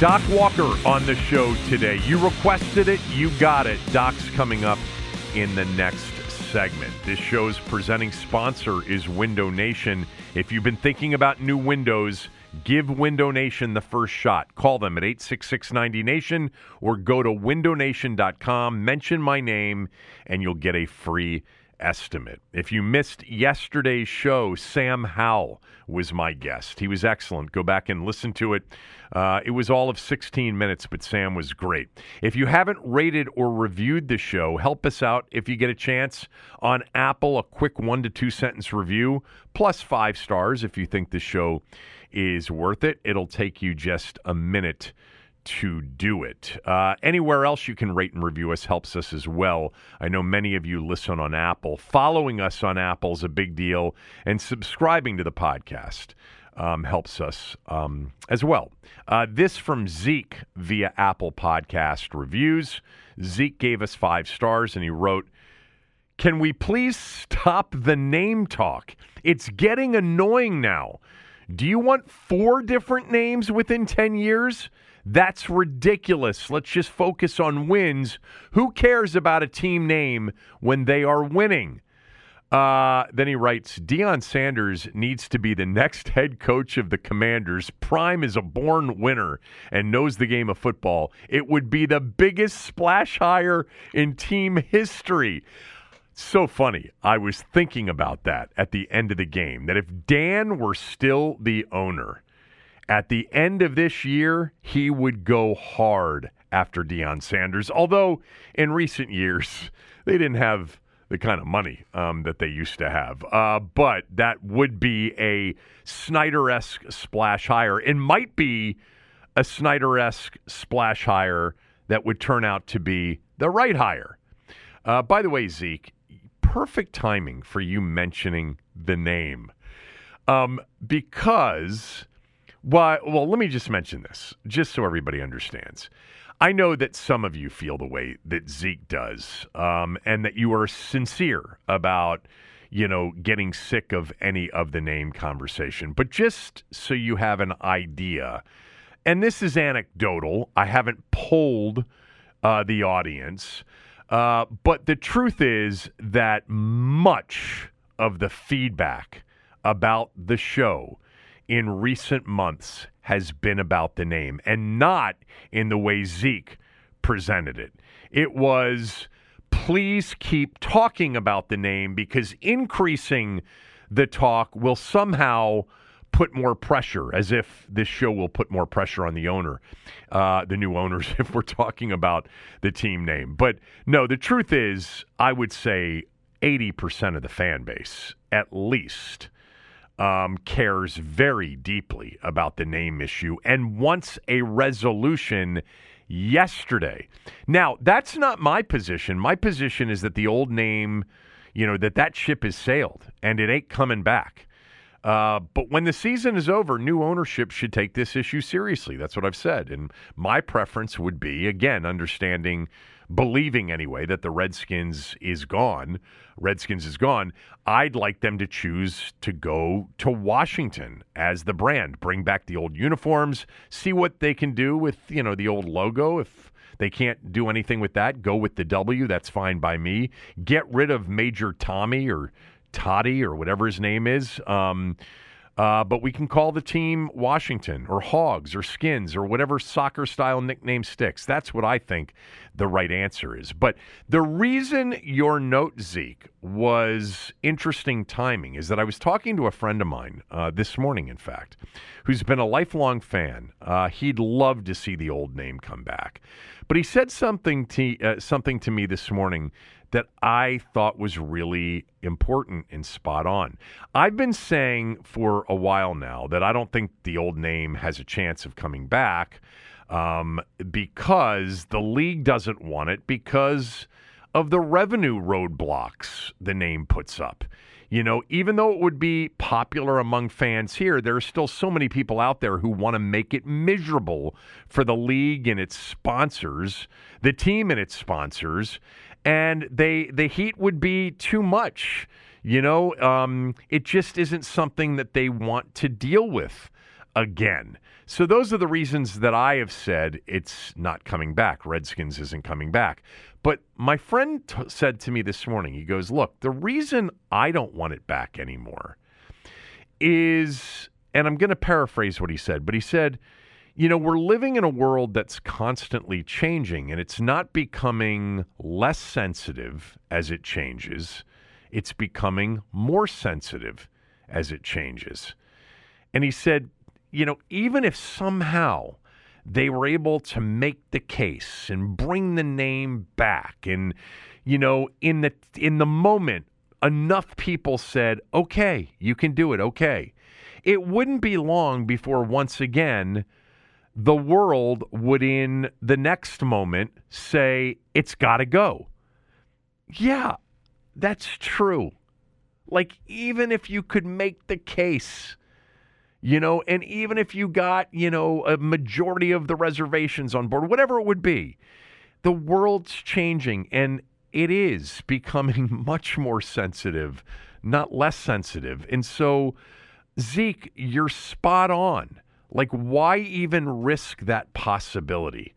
Doc Walker on the show today. You requested it, you got it. Doc's coming up in the next segment. This show's presenting sponsor is Window Nation. If you've been thinking about new windows, give Window Nation the first shot. Call them at 866 90Nation or go to windownation.com, mention my name, and you'll get a free estimate. If you missed yesterday's show, Sam Howell was my guest. He was excellent. Go back and listen to it. Uh, it was all of 16 minutes, but Sam was great. If you haven't rated or reviewed the show, help us out if you get a chance on Apple. A quick one to two sentence review, plus five stars if you think the show is worth it. It'll take you just a minute to do it. Uh, anywhere else you can rate and review us helps us as well. I know many of you listen on Apple. Following us on Apple is a big deal, and subscribing to the podcast um, helps us um, as well. Uh, this from Zeke via Apple Podcast Reviews. Zeke gave us five stars, and he wrote, can we please stop the name talk? It's getting annoying now. Do you want four different names within 10 years? That's ridiculous. Let's just focus on wins. Who cares about a team name when they are winning? Uh, then he writes Deion Sanders needs to be the next head coach of the Commanders. Prime is a born winner and knows the game of football. It would be the biggest splash hire in team history. So funny. I was thinking about that at the end of the game that if Dan were still the owner, at the end of this year, he would go hard after Deion Sanders. Although in recent years, they didn't have the kind of money um, that they used to have. Uh, but that would be a Snyder esque splash hire. It might be a Snyder esque splash hire that would turn out to be the right hire. Uh, by the way, Zeke, perfect timing for you mentioning the name. Um, because Well, let me just mention this, just so everybody understands. I know that some of you feel the way that Zeke does, um, and that you are sincere about, you know, getting sick of any of the name conversation. But just so you have an idea, and this is anecdotal, I haven't polled uh, the audience, uh, but the truth is that much of the feedback about the show in recent months has been about the name and not in the way Zeke presented it. It was please keep talking about the name because increasing the talk will somehow put more pressure, as if this show will put more pressure on the owner, uh, the new owners, if we're talking about the team name. But no, the truth is, I would say 80% of the fan base, at least, um, cares very deeply about the name issue and wants a resolution yesterday. Now, that's not my position. My position is that the old name, you know, that that ship has sailed and it ain't coming back. Uh, but when the season is over, new ownership should take this issue seriously. That's what I've said. And my preference would be, again, understanding believing anyway that the Redskins is gone, Redskins is gone, I'd like them to choose to go to Washington as the brand, bring back the old uniforms, see what they can do with, you know, the old logo if they can't do anything with that, go with the W, that's fine by me. Get rid of Major Tommy or Toddy or whatever his name is. Um, uh, but we can call the team Washington or Hogs or Skins or whatever soccer style nickname sticks. That's what I think the right answer is. But the reason your note, Zeke, was interesting timing is that I was talking to a friend of mine uh, this morning, in fact, who's been a lifelong fan. Uh, he'd love to see the old name come back. But he said something to, uh, something to me this morning that I thought was really important and spot on. I've been saying for a while now that I don't think the old name has a chance of coming back um, because the league doesn't want it because of the revenue roadblocks the name puts up. You know, even though it would be popular among fans here, there are still so many people out there who want to make it miserable for the league and its sponsors, the team and its sponsors and they the heat would be too much. You know, um, it just isn't something that they want to deal with again. So those are the reasons that I have said it's not coming back. Redskins isn't coming back. But my friend t- said to me this morning, he goes, "Look, the reason I don't want it back anymore is." And I'm going to paraphrase what he said, but he said, you know, we're living in a world that's constantly changing, and it's not becoming less sensitive as it changes. It's becoming more sensitive as it changes. And he said, you know, even if somehow they were able to make the case and bring the name back and you know in the in the moment enough people said okay you can do it okay it wouldn't be long before once again the world would in the next moment say it's got to go. Yeah, that's true. Like, even if you could make the case, you know, and even if you got, you know, a majority of the reservations on board, whatever it would be, the world's changing and it is becoming much more sensitive, not less sensitive. And so, Zeke, you're spot on like, why even risk that possibility?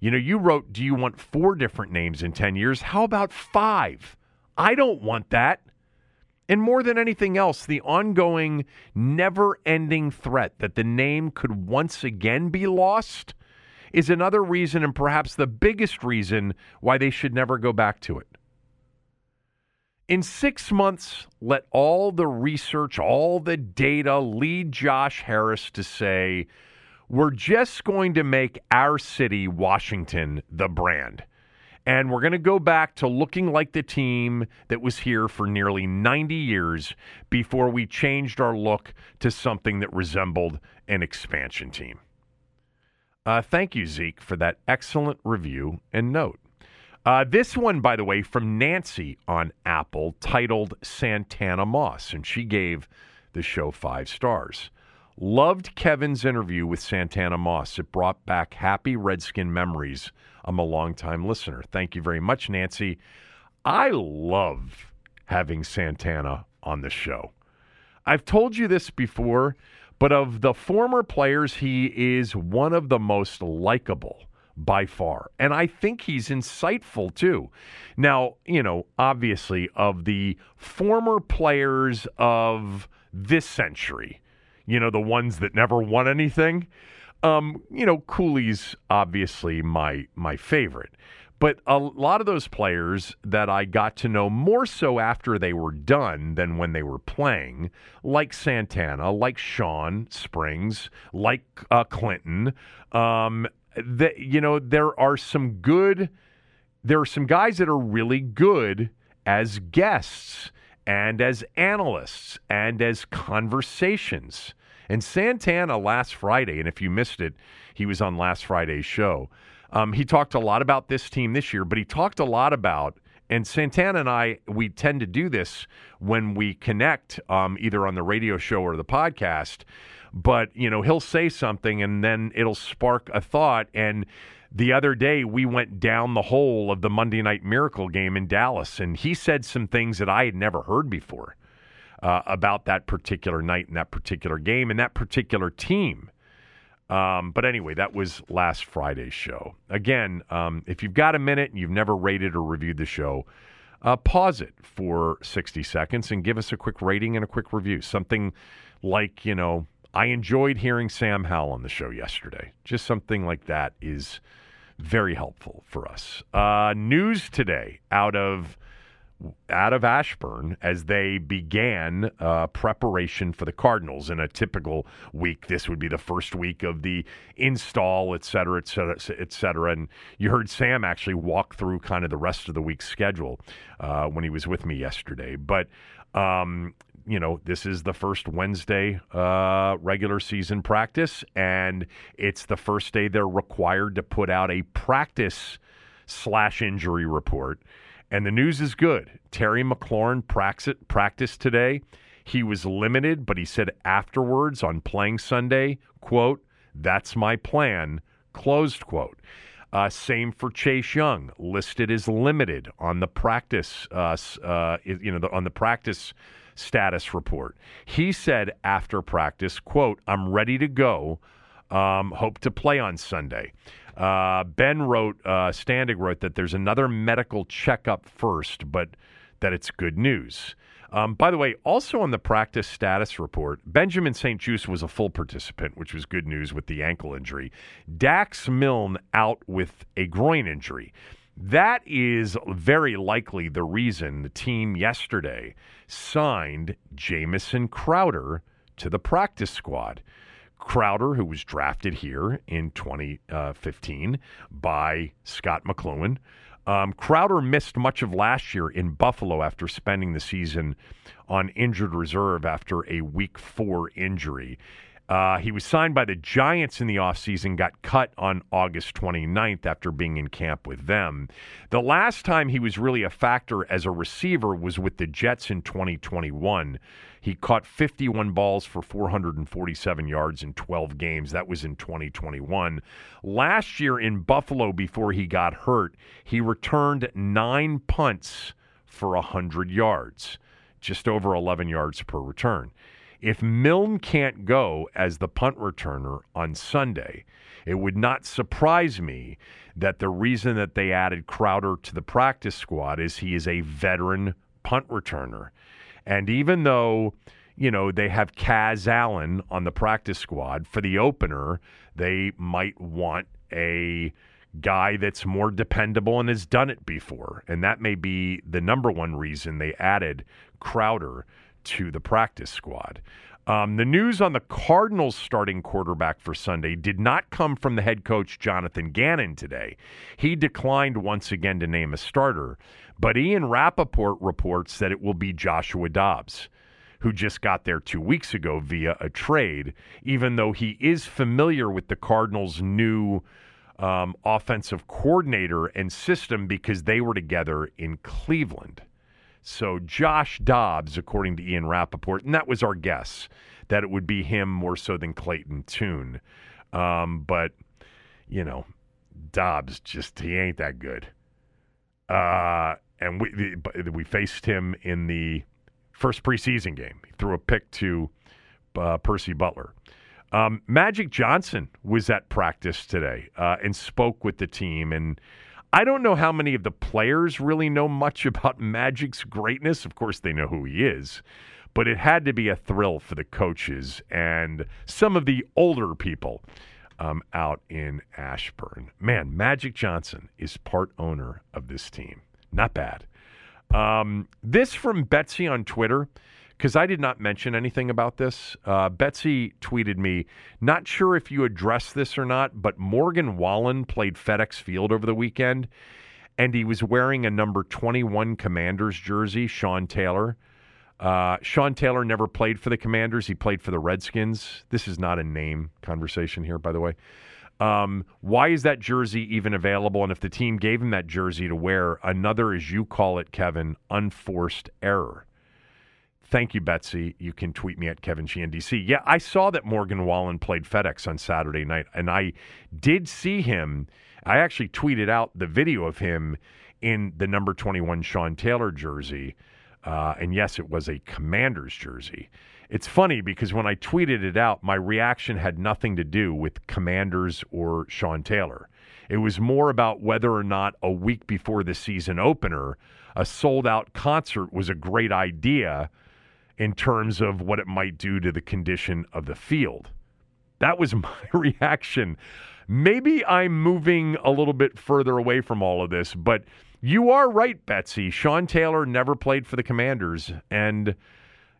You know, you wrote, Do you want four different names in 10 years? How about five? I don't want that. And more than anything else, the ongoing, never ending threat that the name could once again be lost is another reason, and perhaps the biggest reason, why they should never go back to it. In six months, let all the research, all the data lead Josh Harris to say, we're just going to make our city, Washington, the brand. And we're going to go back to looking like the team that was here for nearly 90 years before we changed our look to something that resembled an expansion team. Uh, thank you, Zeke, for that excellent review and note. Uh, this one, by the way, from Nancy on Apple, titled Santana Moss, and she gave the show five stars. Loved Kevin's interview with Santana Moss. It brought back happy Redskin memories. I'm a longtime listener. Thank you very much, Nancy. I love having Santana on the show. I've told you this before, but of the former players, he is one of the most likable by far. And I think he's insightful too. Now, you know, obviously, of the former players of this century, you know, the ones that never won anything, um, you know, Cooley's obviously my my favorite. But a lot of those players that I got to know more so after they were done than when they were playing, like Santana, like Shawn Springs, like uh, Clinton, um, that you know there are some good there are some guys that are really good as guests and as analysts and as conversations. And Santana last Friday, and if you missed it, he was on last Friday's show. Um, he talked a lot about this team this year, but he talked a lot about, and Santana and I, we tend to do this when we connect, um, either on the radio show or the podcast but you know he'll say something and then it'll spark a thought and the other day we went down the hole of the Monday Night Miracle game in Dallas, and he said some things that I had never heard before uh, about that particular night and that particular game and that particular team. Um, but anyway, that was last Friday's show. Again, um, if you've got a minute and you've never rated or reviewed the show, uh, pause it for 60 seconds and give us a quick rating and a quick review. Something like, you know, I enjoyed hearing Sam Howell on the show yesterday. Just something like that is very helpful for us. Uh, news today out of out of Ashburn as they began uh, preparation for the Cardinals. In a typical week, this would be the first week of the install, et cetera, et cetera, et cetera. And you heard Sam actually walk through kind of the rest of the week's schedule uh, when he was with me yesterday. But um, you know, this is the first Wednesday uh, regular season practice, and it's the first day they're required to put out a practice slash injury report. And the news is good. Terry McLaurin practiced today. He was limited, but he said afterwards on playing Sunday, quote, that's my plan, closed quote. Uh, same for Chase Young, listed as limited on the practice, uh, uh, you know, the, on the practice status report. He said after practice, quote, I'm ready to go. Um, hope to play on Sunday. Uh, ben wrote, uh, Standig wrote that there's another medical checkup first, but that it's good news. Um, by the way, also on the practice status report, Benjamin St. Juste was a full participant, which was good news with the ankle injury. Dax Milne out with a groin injury. That is very likely the reason the team yesterday signed Jamison Crowder to the practice squad. Crowder, who was drafted here in 2015 by Scot McCloughan. Um, Crowder missed much of last year in Buffalo after spending the season on injured reserve after a week four injury. Uh, he was signed by the Giants in the offseason, got cut on August 29th after being in camp with them. The last time he was really a factor as a receiver was with the Jets in 2021. He caught 51 balls for 447 yards in 12 games. That was in 2021. Last year in Buffalo, before he got hurt, he returned nine punts for 100 yards, just over 11 yards per return. If Milne can't go as the punt returner on Sunday, it would not surprise me that the reason that they added Crowder to the practice squad is he is a veteran punt returner. And even though, you know, they have Kaz Allen on the practice squad for the opener, they might want a guy that's more dependable and has done it before. And that may be the number one reason they added Crowder to the practice squad. Um, the news on the Cardinals starting quarterback for Sunday did not come from the head coach Jonathan Gannon today. He declined once again to name a starter, but Ian Rapoport reports that it will be Joshua Dobbs, who just got there two weeks ago via a trade, even though he is familiar with the Cardinals' new um, offensive coordinator and system because they were together in Cleveland. So Josh Dobbs, according to Ian Rapoport, and that was our guess that it would be him more so than Clayton Tune. Um, but you know, Dobbs just he ain't that good. Uh, and we we faced him in the first preseason game. He threw a pick to uh, Percy Butler. Um, Magic Johnson was at practice today uh, and spoke with the team and I don't know how many of the players really know much about Magic's greatness. Of course, they know who he is, but it had to be a thrill for the coaches and some of the older people um, out in Ashburn. Man, Magic Johnson is part owner of this team. Not bad. Um, this from Betsy on Twitter because I did not mention anything about this. Uh, Betsy tweeted me, not sure if you addressed this or not, but Morgan Wallen played FedEx Field over the weekend, and he was wearing a number 21 Commanders jersey, Sean Taylor. Uh, Sean Taylor never played for the Commanders. He played for the Redskins. This is not a name conversation here, by the way. Um, why is that jersey even available? And if the team gave him that jersey to wear, another, as you call it, Kevin, unforced error. Thank you, Betsy. You can tweet me at Kevin Sheehan DC. Yeah, I saw that Morgan Wallen played FedEx on Saturday night, and I did see him. I actually tweeted out the video of him in the number 21 Sean Taylor jersey. Uh, and yes, it was a Commanders jersey. It's funny because when I tweeted it out, my reaction had nothing to do with Commanders or Sean Taylor. It was more about whether or not a week before the season opener, a sold out concert was a great idea in terms of what it might do to the condition of the field. That was my reaction. Maybe I'm moving a little bit further away from all of this, but you are right, Betsy. Sean Taylor never played for the Commanders. And,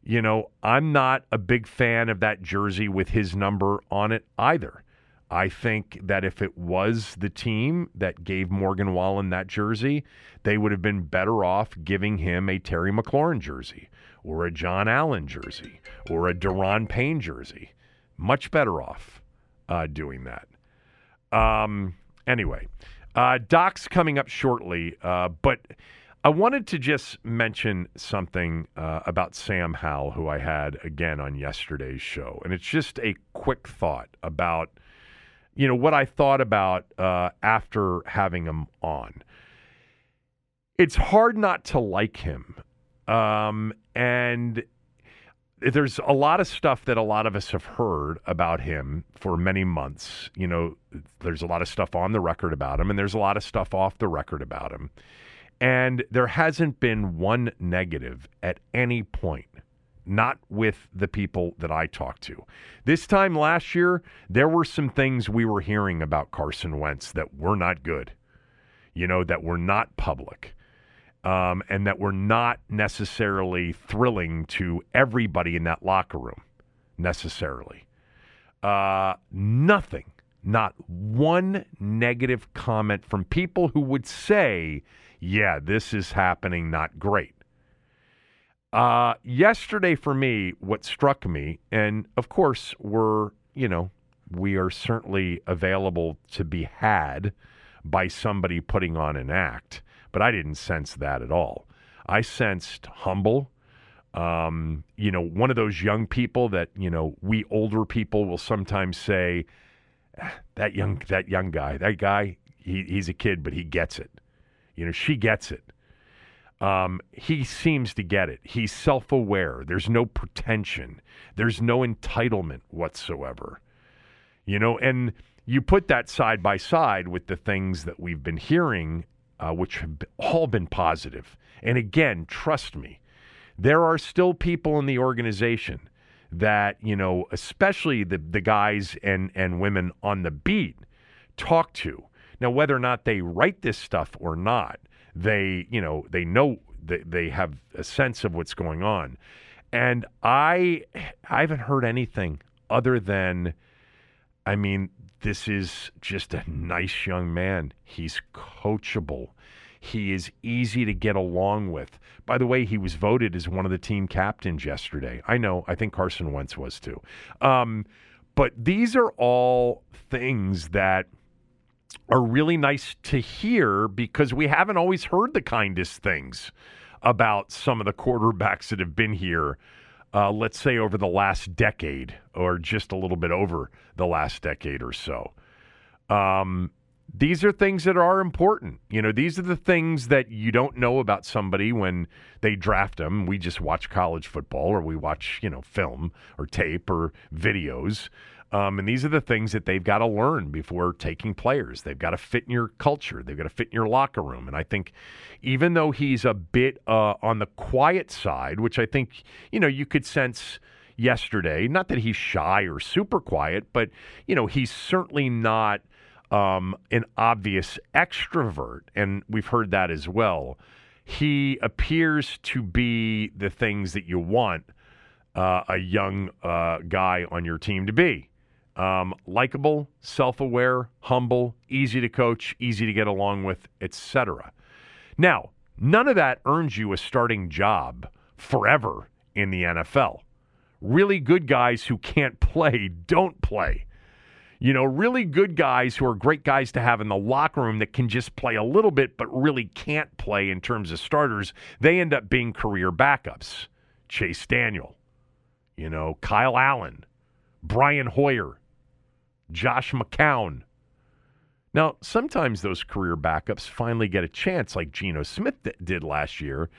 you know, I'm not a big fan of that jersey with his number on it either. I think that if it was the team that gave Morgan Wallen that jersey, they would have been better off giving him a Terry McLaurin jersey or a John Allen jersey or a Daron Payne jersey. Much better off uh, doing that. Um, anyway, uh, Doc's coming up shortly, uh, but I wanted to just mention something uh, about Sam Howell, who I had again on yesterday's show, and it's just a quick thought about, you know, what I thought about uh, after having him on. It's hard not to like him, um, and there's a lot of stuff that a lot of us have heard about him for many months. You know, there's a lot of stuff on the record about him, and there's a lot of stuff off the record about him. And there hasn't been one negative at any point, not with the people that I talked to. This time last year, there were some things we were hearing about Carson Wentz that were not good, you know, that were not public um, and that were not necessarily thrilling to everybody in that locker room, necessarily. Uh, nothing, not one negative comment from people who would say, yeah, this is happening, not great. Uh, yesterday, for me, what struck me, and of course, we're, you know, we are certainly available to be had by somebody putting on an act but I didn't sense that at all. I sensed humble. Um, you know, one of those young people that you know we older people will sometimes say, "That young, that young guy, that guy, he, he's a kid, but he gets it." You know, she gets it. Um, he seems to get it. He's self aware. There's no pretension, there's no entitlement whatsoever. You know, and you put that side by side with the things that we've been hearing uh, which have all been positive. And again, trust me, there are still people in the organization that, you know, especially the, the guys and, and women on the beat talk to. Now, whether or not they write this stuff or not, they, you know, they know that they have a sense of what's going on. And I, I haven't heard anything other than, I mean, this is just a nice young man. He's coachable. He is easy to get along with. By the way, he was voted as one of the team captains yesterday. I know. I think Carson Wentz was too. Um, but these are all things that are really nice to hear because we haven't always heard the kindest things about some of the quarterbacks that have been here uh, let's say, over the last decade or just a little bit over the last decade or so. Um, these are things that are important. You know, these are the things that you don't know about somebody when they draft them. We just watch college football or we watch, you know, film or tape or videos. Um, and these are the things that they've got to learn before taking players. They've got to fit in your culture. They've got to fit in your locker room. And I think even though he's a bit uh, on the quiet side, which I think, you know, you could sense yesterday, not that he's shy or super quiet, but, you know, he's certainly not um, an obvious extrovert. And we've heard that as well. He appears to be the things that you want uh, a young uh, guy on your team to be. Um, likable, self-aware, humble, easy to coach, easy to get along with, etc. Now, none of that earns you a starting job forever in the NFL. Really good guys who can't play don't play. You know, really good guys who are great guys to have in the locker room that can just play a little bit but really can't play in terms of starters, they end up being career backups. Chase Daniel, you know, Kyle Allen, Brian Hoyer, Josh McCown. Now, sometimes those career backups finally get a chance, like Geno Smith did last year,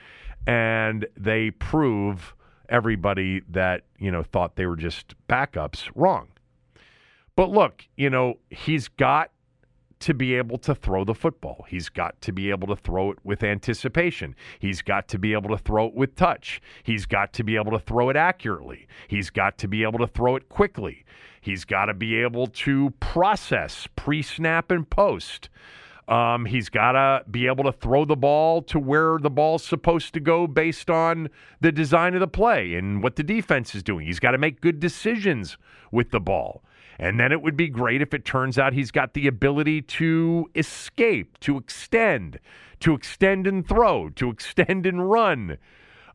and they prove everybody that, you know, thought they were just backups wrong. But look, you know, he's got to be able to throw the football. He's got to be able to throw it with anticipation. He's got to be able to throw it with touch. He's got to be able to throw it accurately. He's got to be able to throw it quickly. He's got to be able to process pre snap and post. Um, he's got to be able to throw the ball to where the ball's supposed to go based on the design of the play and what the defense is doing. He's got to make good decisions with the ball. And then it would be great if it turns out he's got the ability to escape, to extend, to extend and throw, to extend and run.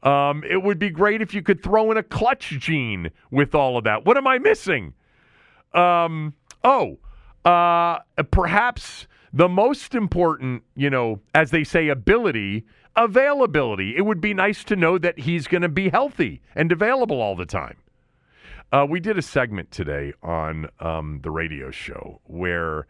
Um, it would be great if you could throw in a clutch gene with all of that. What am I missing? Um, oh, uh, perhaps the most important, you know, as they say, ability, availability. It would be nice to know that he's going to be healthy and available all the time. Uh, we did a segment today on um, the radio show where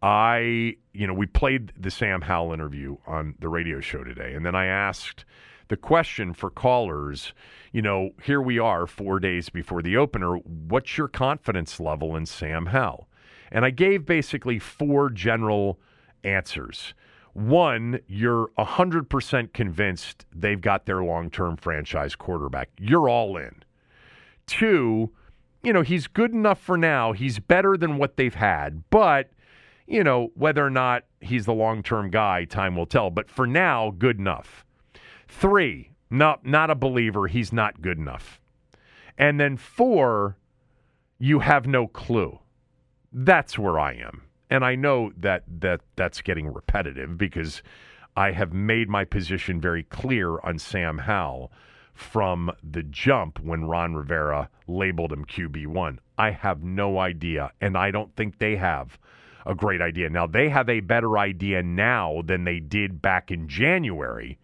I, you know, we played the Sam Howell interview on the radio show today, and then I asked the question for callers. You know, here we are four days before the opener. What's your confidence level in Sam Howell? And I gave basically four general answers. One, you're 100% convinced they've got their long term franchise quarterback. You're all in. Two, you know, he's good enough for now. He's better than what they've had. But, you know, whether or not he's the long term guy, time will tell. But for now, good enough. Three, not, not a believer. He's not good enough. And then four, you have no clue. That's where I am. And I know that, that that's getting repetitive because I have made my position very clear on Sam Howell from the jump when Ron Rivera labeled him QB1. I have no idea, and I don't think they have a great idea. Now, they have a better idea now than they did back in January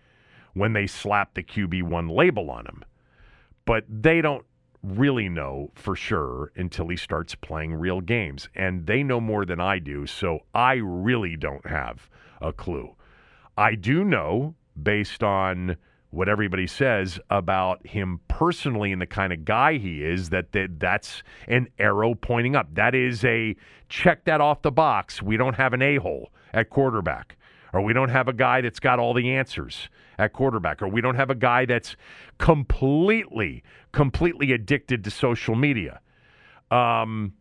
when they slapped the QB1 label on him. But they don't really know for sure until he starts playing real games. And they know more than I do, so I really don't have a clue. I do know, based on what everybody says about him personally and the kind of guy he is that, that that's an arrow pointing up. That is a check that off the box. We don't have an a-hole at quarterback or we don't have a guy that's got all the answers at quarterback or we don't have a guy that's completely completely addicted to social media. Um,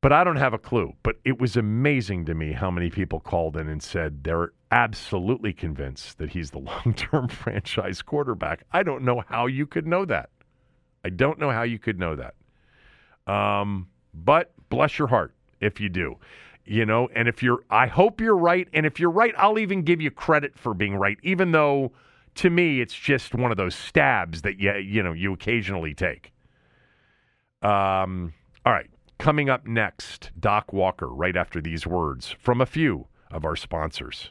but I don't have a clue. But it was amazing to me how many people called in and said they're absolutely convinced that he's the long term franchise quarterback. I don't know how you could know that. I don't know how you could know that. Um, but bless your heart if you do. You know, and if you're, I hope you're right. And if you're right, I'll even give you credit for being right, even though to me it's just one of those stabs that you, you know, you occasionally take. Um, all right. Coming up next, Doc Walker, right after these words from a few of our sponsors.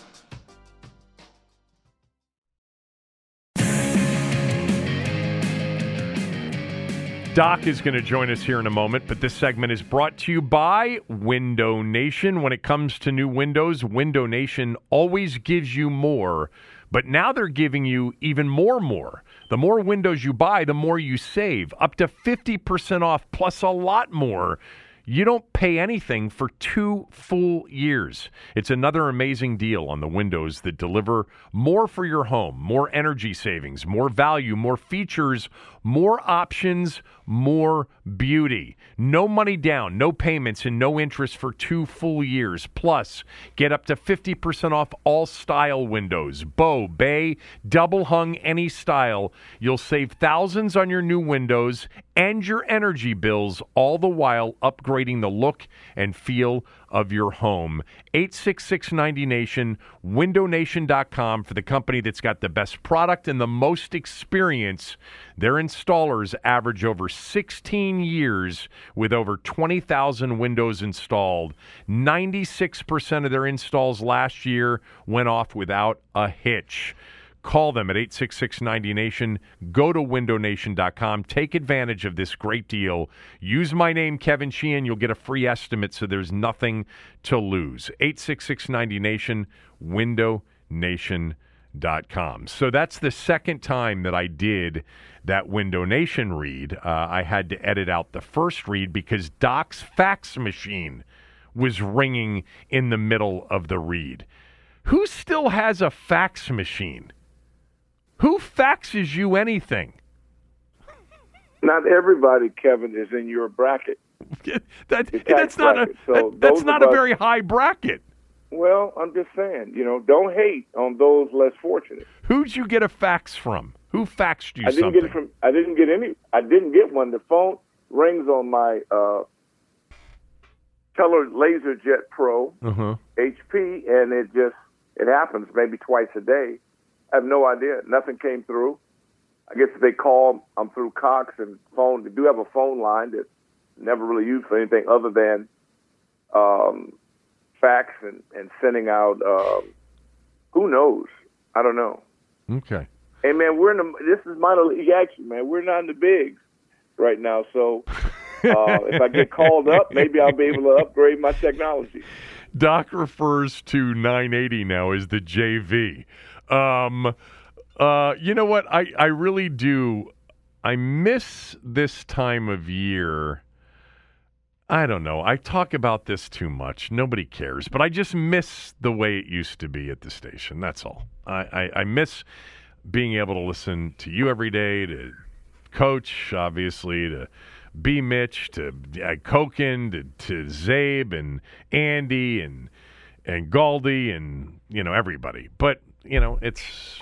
Doc is going to join us here in a moment, but this segment is brought to you by Window Nation. When it comes to new windows, Window Nation always gives you more, but now they're giving you even more more. The more windows you buy, the more you save, up to 50% off plus a lot more. You don't pay anything for two full years. It's another amazing deal on the windows that deliver more for your home, more energy savings, more value, more features, more options, more beauty. No money down, no payments, and no interest for two full years. Plus, get up to 50% off all style windows bow, bay, double hung, any style. You'll save thousands on your new windows and your energy bills, all the while upgrading the look and feel of your home. 86690 Nation, windownation.com for the company that's got the best product and the most experience. Their installers average over 16 years with over 20,000 windows installed. 96% of their installs last year went off without a hitch. Call them at 866 90 Nation. Go to windownation.com. Take advantage of this great deal. Use my name, Kevin Sheehan. You'll get a free estimate, so there's nothing to lose. 866 90 Nation, windownation.com. So that's the second time that I did that Window Nation read. Uh, I had to edit out the first read because Doc's fax machine was ringing in the middle of the read. Who still has a fax machine? Who faxes you anything? Not everybody, Kevin, is in your bracket. that, that's not a so that, that's not a us, very high bracket. Well, I'm just saying, you know, don't hate on those less fortunate. Who'd you get a fax from? Who faxed you I didn't something? get it from. I didn't get any. I didn't get one. The phone rings on my uh, Color LaserJet Pro uh-huh. HP, and it just it happens maybe twice a day. I have no idea. Nothing came through. I guess if they call, I'm through Cox and phone. They do have a phone line that never really used for anything other than um, fax and, and sending out. Um, who knows? I don't know. Okay. Hey man, we're in the. This is minor league action, man. We're not in the bigs right now, so uh, if I get called up, maybe I'll be able to upgrade my technology. Doc refers to 980 now as the JV. Um, uh, you know what? I, I really do. I miss this time of year. I don't know. I talk about this too much. Nobody cares, but I just miss the way it used to be at the station. That's all. I, I, I miss being able to listen to you every day, to Coach, obviously, to B. Mitch, to uh, Koken, to, to Zabe and Andy and and Galdi and you know everybody. But you know, it's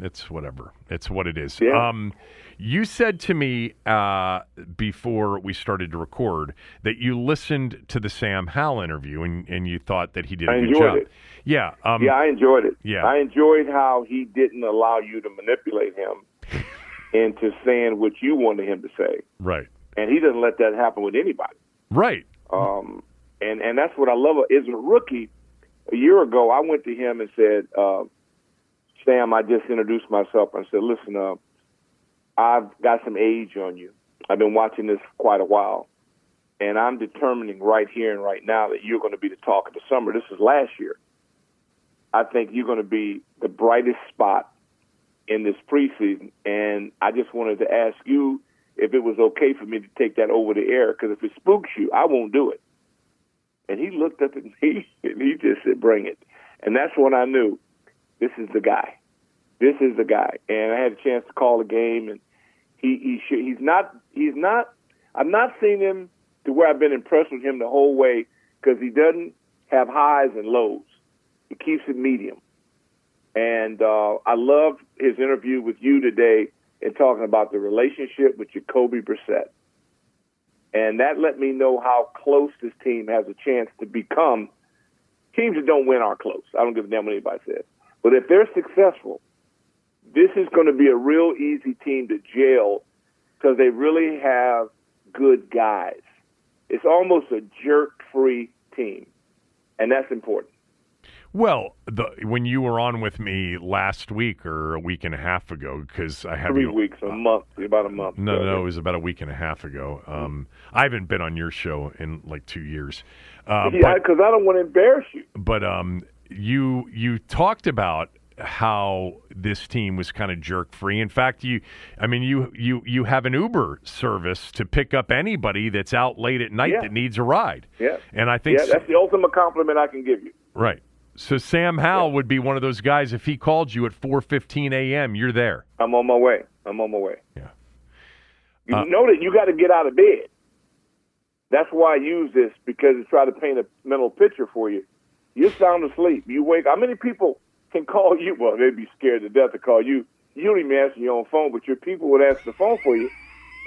it's whatever. It's what it is. Yeah. Um, you said to me uh, before we started to record that you listened to the Sam Howell interview and, and you thought that he did a I good job. it. Yeah. Um, yeah, I enjoyed it. Yeah. I enjoyed how he didn't allow you to manipulate him into saying what you wanted him to say, right. and he doesn't let that happen with anybody. Right. Um, and and that's what I love. As a rookie, a year ago, I went to him and said, uh, "Sam, I just introduced myself and said, listen, uh, I've got some age on you. I've been watching this for quite a while, and I'm determining right here and right now that you're going to be the talk of the summer. This is last year. I think you're going to be the brightest spot in this preseason, and I just wanted to ask you." If it was okay for me to take that over the air, because if it spooks you, I won't do it. And he looked up at me and he just said, "Bring it." And that's when I knew this is the guy. This is the guy. And I had a chance to call the game, and he he should, he's not he's not. I've not seen him to where I've been impressed with him the whole way because he doesn't have highs and lows. He keeps it medium. And uh, I loved his interview with you today and talking about the relationship with Jacoby Brissett. And that let me know how close this team has a chance to become. Teams that don't win are close. I don't give a damn what anybody says. But if they're successful, this is going to be a real easy team to jail because they really have good guys. It's almost a jerk free team, and that's important. Well, the, when you were on with me last week or a week and a half ago, because I have three you, weeks, a month, about a month. No, ago. no, it was about a week and a half ago. Um, I haven't been on your show in like two years. Uh, Yeah, because I don't want to embarrass you. but um, you you talked about how this team was kind of jerk free. In fact, you I mean you you you have an Uber service to pick up anybody that's out late at night Yeah. that needs a ride. Yeah. And I think Yeah, that's the ultimate compliment I can give you. right. So Sam Howell would be one of those guys if he called you at 4:15 a.m., you're there. I'm on my way. I'm on my way. Yeah. You Uh, know that you got to get out of bed. That's why I use this because to try to paint a mental picture for you. You're sound asleep. You wake. How many people can call you? Well, they'd be scared to death to call you. You don't even answer your own phone, but your people would answer the phone for you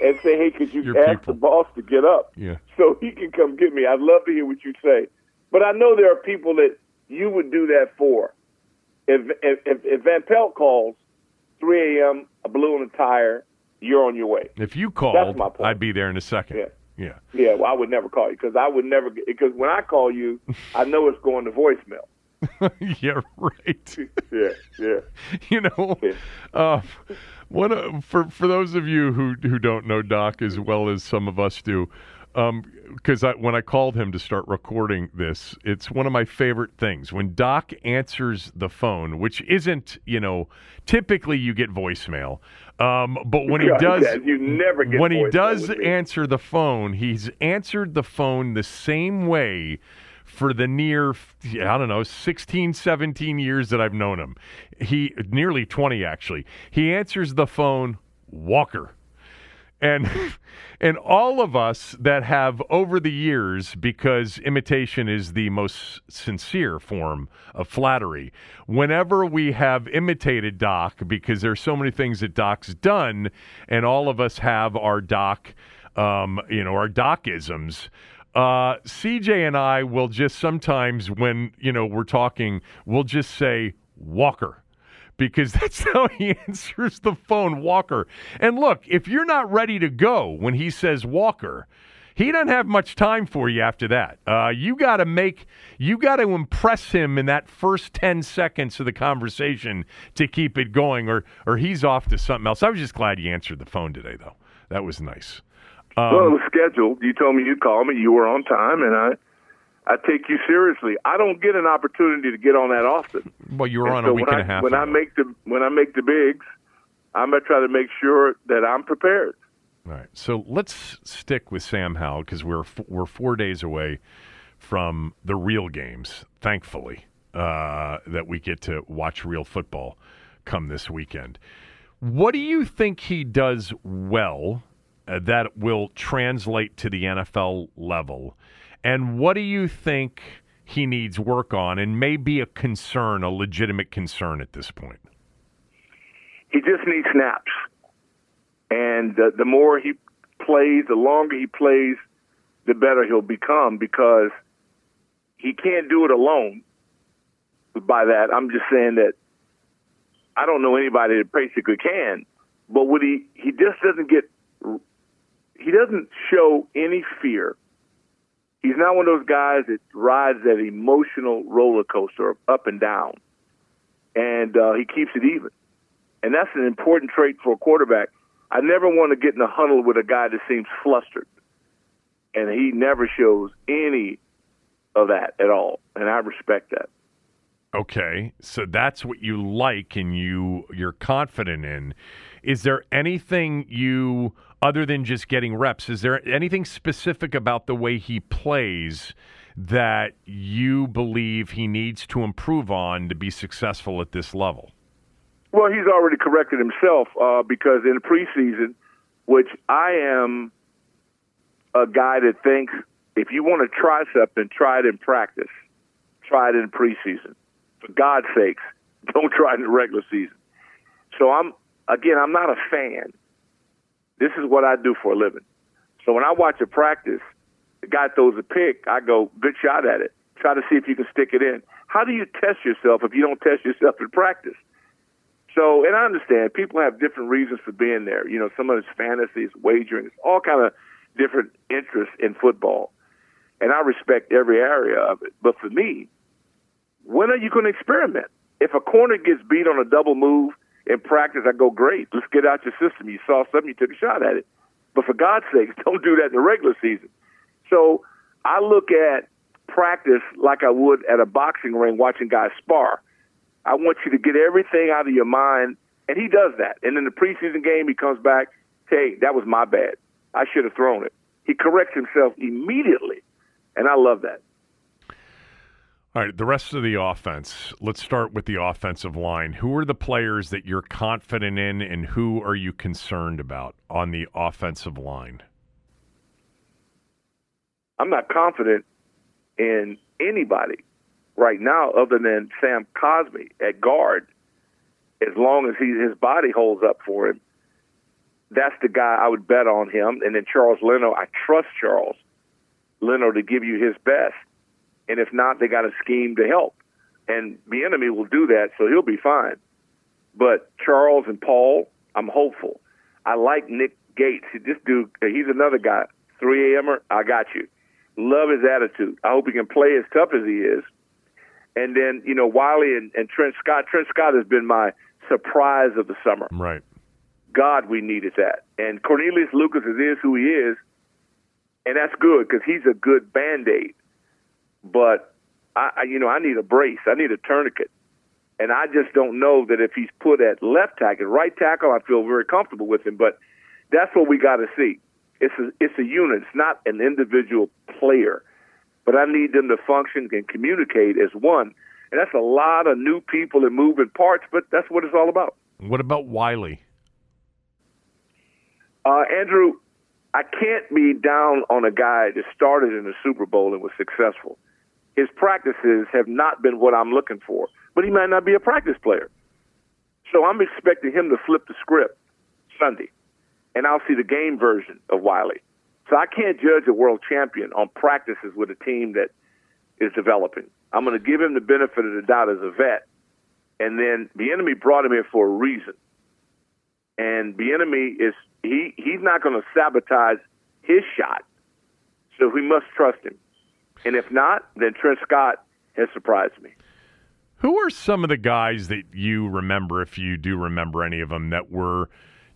and say, "Hey, could you Your ask people. the boss to get up Yeah. so he can come get me?" I'd love to hear what you say, but I know there are people that you would do that for. If if, if, if Van Pelt calls 3 a.m., a balloon and tire, you're on your way. If you called, point. I'd be there in a second. Yeah. Yeah. Yeah, well, I would never call you because I would never because when I call you, I know it's going to voicemail. yeah, right. Yeah, yeah. you know, Yeah. uh, one of- for for those of you who who don't know Doc as well as some of us do, because I, when I called him to start recording this, it's one of my favorite things when Doc answers the phone, which isn't you know typically you get voicemail, um, but when he does, yeah, you never get when he does answer the phone, he's answered the phone the same way for the near I don't know 16 17 years that I've known him. He nearly 20 actually. He answers the phone Walker. And and all of us that have over the years because imitation is the most sincere form of flattery. Whenever we have imitated Doc because there's so many things that Doc's done and all of us have our Doc um, you know, our Docisms uh, CJ and I will just sometimes, when you know we're talking, we'll just say Walker because that's how he answers the phone, Walker. And look, if you're not ready to go when he says Walker, he doesn't have much time for you after that. Uh, you got to make, you got to impress him in that first ten seconds of the conversation to keep it going, or or he's off to something else. I was just glad you answered the phone today, though. That was nice. Um, well, it was scheduled. You told me you'd call me. You were on time, and I I take you seriously. I don't get an opportunity to get on that often. Well, you were And on so a week and I, a half. When I make the when I make the bigs, I'm gonna try to make sure that I'm prepared. All right. So let's stick with Sam Howell because we're f- we're four days away from the real games. Thankfully, uh, that we get to watch real football come this weekend. What do you think he does well uh, that will translate to the NFL level, and what do you think he needs work on, and may be a concern, a legitimate concern at this point? He just needs snaps, and the, the more he plays, the longer he plays, the better he'll become because he can't do it alone. By that, I'm just saying that I don't know anybody that basically can, but what he he just doesn't get he doesn't show any fear. He's not one of those guys that rides that emotional roller coaster up and down, and uh, he keeps it even. And that's an important trait for a quarterback. I never want to get in a huddle with a guy that seems flustered, and he never shows any of that at all. And I respect that. Okay, so that's what you like and you you're confident in. Is there anything you other than just getting reps? Is there anything specific about the way he plays that you believe he needs to improve on to be successful at this level? Well, he's already corrected himself uh, because in preseason, which I am a guy that thinks if you want to try something, try it in practice, try it in preseason. For God's sakes, don't try it in the regular season. So I'm again, I'm not a fan. This is what I do for a living. So when I watch a practice, the guy throws a pick, I go, good shot at it. Try to see if you can stick it in. How do you test yourself if you don't test yourself in practice? So, and I understand people have different reasons for being there. You know, some of it's fantasies, wagering, it's all kind of different interests in football. And I respect every area of it. But for me, when are you going to experiment? If a corner gets beat on a double move in practice, I go, great, let's get out your system. You saw something, you took a shot at it. But for God's sake, don't do that in the regular season. So I look at practice like I would at a boxing ring watching guys spar. I want you to get everything out of your mind, and he does that. And in the preseason game, he comes back, hey, that was my bad. I should have thrown it. He corrects himself immediately, and I love that. All right, the rest of the offense. Let's start with the offensive line. Who are the players that you're confident in, and who are you concerned about on the offensive line? I'm not confident in anybody right now other than Sam Cosmi at guard. As long as he, his body holds up for him, that's the guy I would bet on him. And then Charles Leno, I trust Charles Leno to give you his best. And if not, they got a scheme to help. And Bieniemy will do that, so he'll be fine. But Charles and Paul, I'm hopeful. I like Nick Gates. This dude, he's another guy. 3 a.m.er, I got you. Love his attitude. I hope he can play as tough as he is. And then, you know, Wylie and, and Trent Scott. Trent Scott has been my surprise of the summer. Right. God, we needed that. And Cornelius Lucas is who he is, and that's good because he's a good band aid. But I, you know, I need a brace. I need a tourniquet, and I just don't know that if he's put at left tackle, right tackle, I feel very comfortable with him. But that's what we got to see. It's a, it's a unit. It's not an individual player. But I need them to function and communicate as one. And that's a lot of new people and moving parts, but that's what it's all about. What about Wylie? Uh, Andrew, I can't be down on a guy that started in the Super Bowl and was successful. His practices have not been what I'm looking for, but he might not be a practice player. So I'm expecting him to flip the script Sunday and I'll see the game version of Wylie. So I can't judge a world champion on practices with a team that is developing. I'm going to give him the benefit of the doubt as a vet, and then Bieniemy brought him here for a reason. And Bieniemy is he he's not going to sabotage his shot, so we must trust him. And if not, then Trent Scott has surprised me. Who are some of the guys that you remember, if you do remember any of them, that were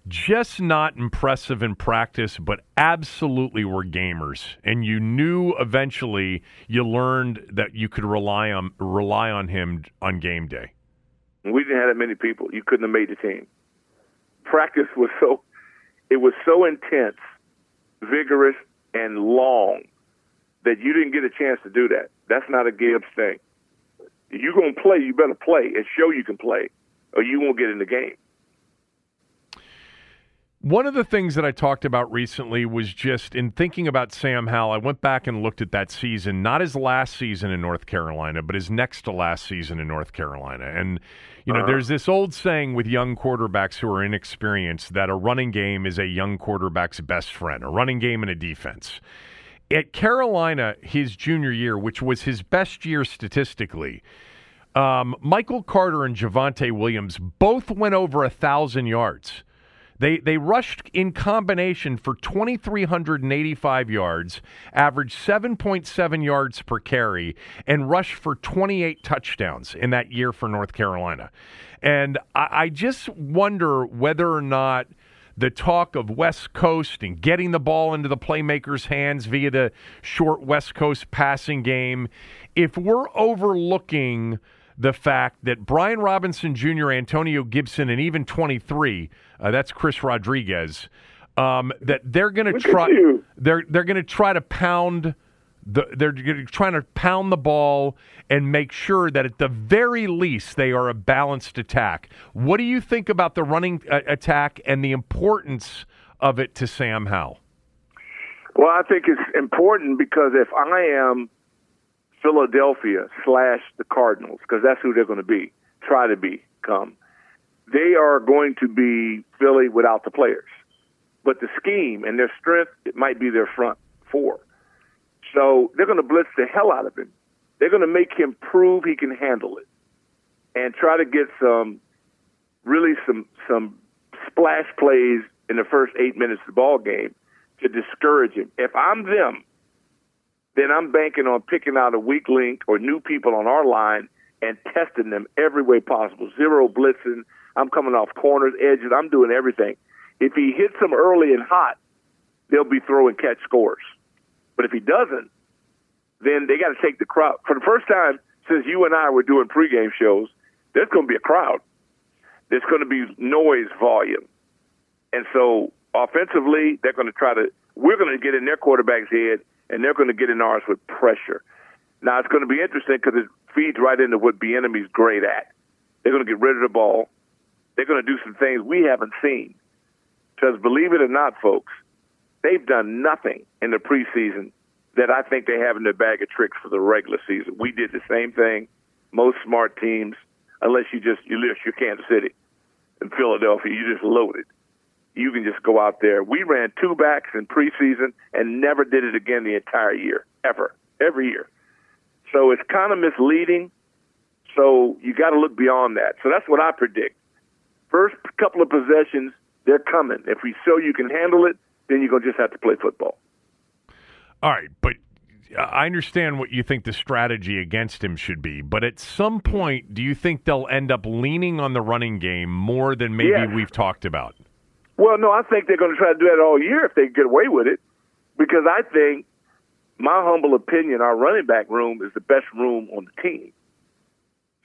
just not impressive in practice, but absolutely were gamers. And you knew eventually you learned that you could rely on rely on him on game day. We didn't have that many people. You couldn't have made the team. Practice was so it was so intense, vigorous, and long that you didn't get a chance to do that. That's not a Gibbs thing. If you're gonna play, you better play and show you can play, or you won't get in the game. One of the things that I talked about recently was just in thinking about Sam Howell, I went back and looked at that season, not his last season in North Carolina, but his next to last season in North Carolina. And, you know, uh-huh. there's this old saying with young quarterbacks who are inexperienced that a running game is a young quarterback's best friend, a running game and a defense. At Carolina, his junior year, which was his best year statistically, um, Michael Carter and Javonte Williams both went over a thousand yards. They they rushed in combination for 2385 yards, averaged 7.7 yards per carry and rushed for 28 touchdowns in that year for North Carolina. And I, I just wonder whether or not the talk of West Coast and getting the ball into the playmakers' hands via the short West Coast passing game, if we're overlooking the fact that Brian Robinson Jr., Antonio Gibson, and even 23, uh, that's Chris Rodriguez, um, that they're going to try. They're they're going to try to pound. The, they're trying to pound the ball and make sure that at the very least they are a balanced attack. What do you think about the running uh, attack and the importance of it to Sam Howell? Well, I think it's important because if I am Philadelphia slash the Cardinals, because that's who they're going to be, try to become. They are going to be Philly without the players. But the scheme and their strength, it might be their front four. So they're going to blitz the hell out of him. They're going to make him prove he can handle it and try to get some, really some, some splash plays in the first eight minutes of the ball game to discourage him. If I'm them, then I'm banking on picking out a weak link or new people on our line and testing them every way possible. Zero blitzing. I'm coming off corners, edges. I'm doing everything. If he hits them early and hot, they'll be throwing catch scores. But if he doesn't, then they got to take the crowd. For the first time since you and I were doing pregame shows, there's going to be a crowd. There's going to be noise volume. And so offensively, they're going to try to, we're going to get in their quarterback's head, and they're going to get in ours with pressure. Now, it's going to be interesting because it feeds right into what Bieniemy's great at. They're going to get rid of the ball. They're going to do some things we haven't seen. Because believe it or not, folks, they've done nothing in the preseason that I think they have in their bag of tricks for the regular season. We did the same thing. Most smart teams, unless you just you list your Kansas City and Philadelphia, you just loaded. You can just go out there. We ran two backs in preseason and never did it again the entire year, ever, every year. So it's kind of misleading. So you got to look beyond that. So that's what I predict. First couple of possessions, they're coming. If we show you can handle it, then you're going to just have to play football. All right, but uh, I understand what you think the strategy against him should be, but at some point, do you think they'll end up leaning on the running game more than maybe yes. we've talked about? Well, no, I think they're going to try to do that all year if they get away with it, because I think, my humble opinion, our running back room is the best room on the team.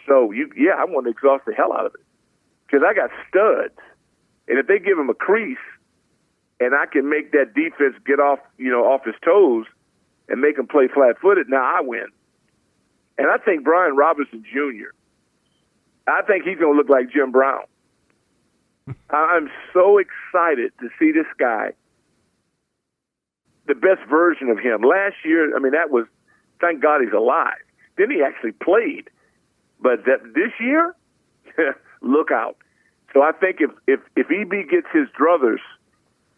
So you, yeah, I want to exhaust the hell out of it because I got studs, and if they give him a crease, and I can make that defense get off, you know, off his toes and make him play flat-footed, now I win. And I think Brian Robinson Jr. I think he's going to look like Jim Brown. I'm so excited to see this guy, the best version of him. Last year, I mean, that was thank God he's alive. Then he actually played, but that this year, look out. So I think if if if EB gets his druthers –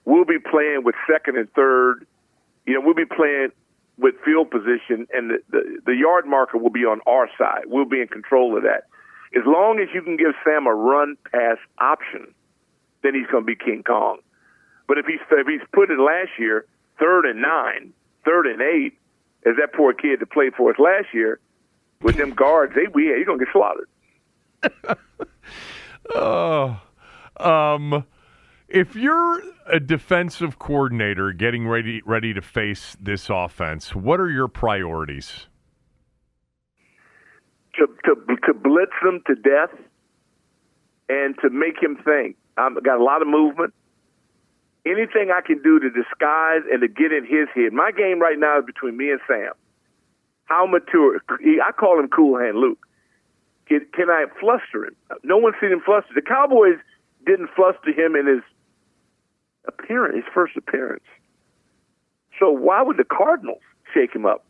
we'll be playing with second and third. You know, we'll be playing with field position, and the, the, the yard marker will be on our side. We'll be in control of that. As long as you can give Sam a run pass option, then he's going to be King Kong. But if he's if he's put in last year, third and nine, third and eight, as that poor kid that played for us last year, with them guards, they we he's gonna get slaughtered. oh, um, if you're a defensive coordinator getting ready ready to face this offense, what are your priorities? To to to blitz them to death and to make him think. I've got a lot of movement. Anything I can do to disguise and to get in his head. My game right now is between me and Sam. How mature? I call him Cool Hand Luke. Can, can I fluster him? No one's seen him fluster. The Cowboys didn't fluster him in his appearance, his first appearance. So why would the Cardinals shake him up?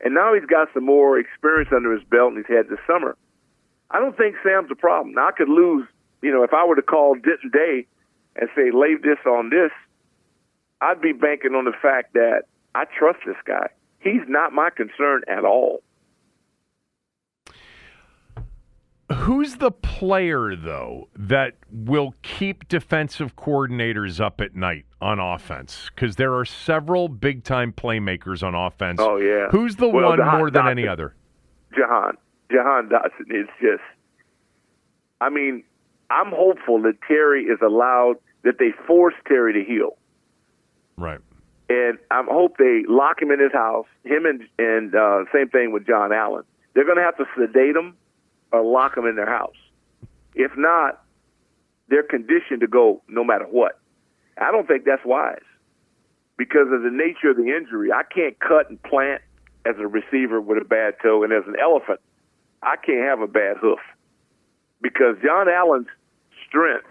And now he's got some more experience under his belt, and he's had this summer. I don't think Sam's a problem. Now I could lose, you know, if I were to call Denton Day and say lay this on this, I'd be banking on the fact that I trust this guy. He's not my concern at all. Who's the player, though, that will keep defensive coordinators up at night on offense? Because there are several big time playmakers on offense. Oh, yeah. Who's the well, one Jahan more than Dotson. any other? Jahan. Jahan Dotson is just, I mean, I'm hopeful that Terry is allowed, that they force Terry to heal. Right. And I hope they lock him in his house, him and, and uh, same thing with Jon Allen. They're going to have to sedate him or lock them in their house. If not, they're conditioned to go no matter what. I don't think that's wise because of the nature of the injury. I can't cut and plant as a receiver with a bad toe, and as an elephant, I can't have a bad hoof because Jon Allen's strength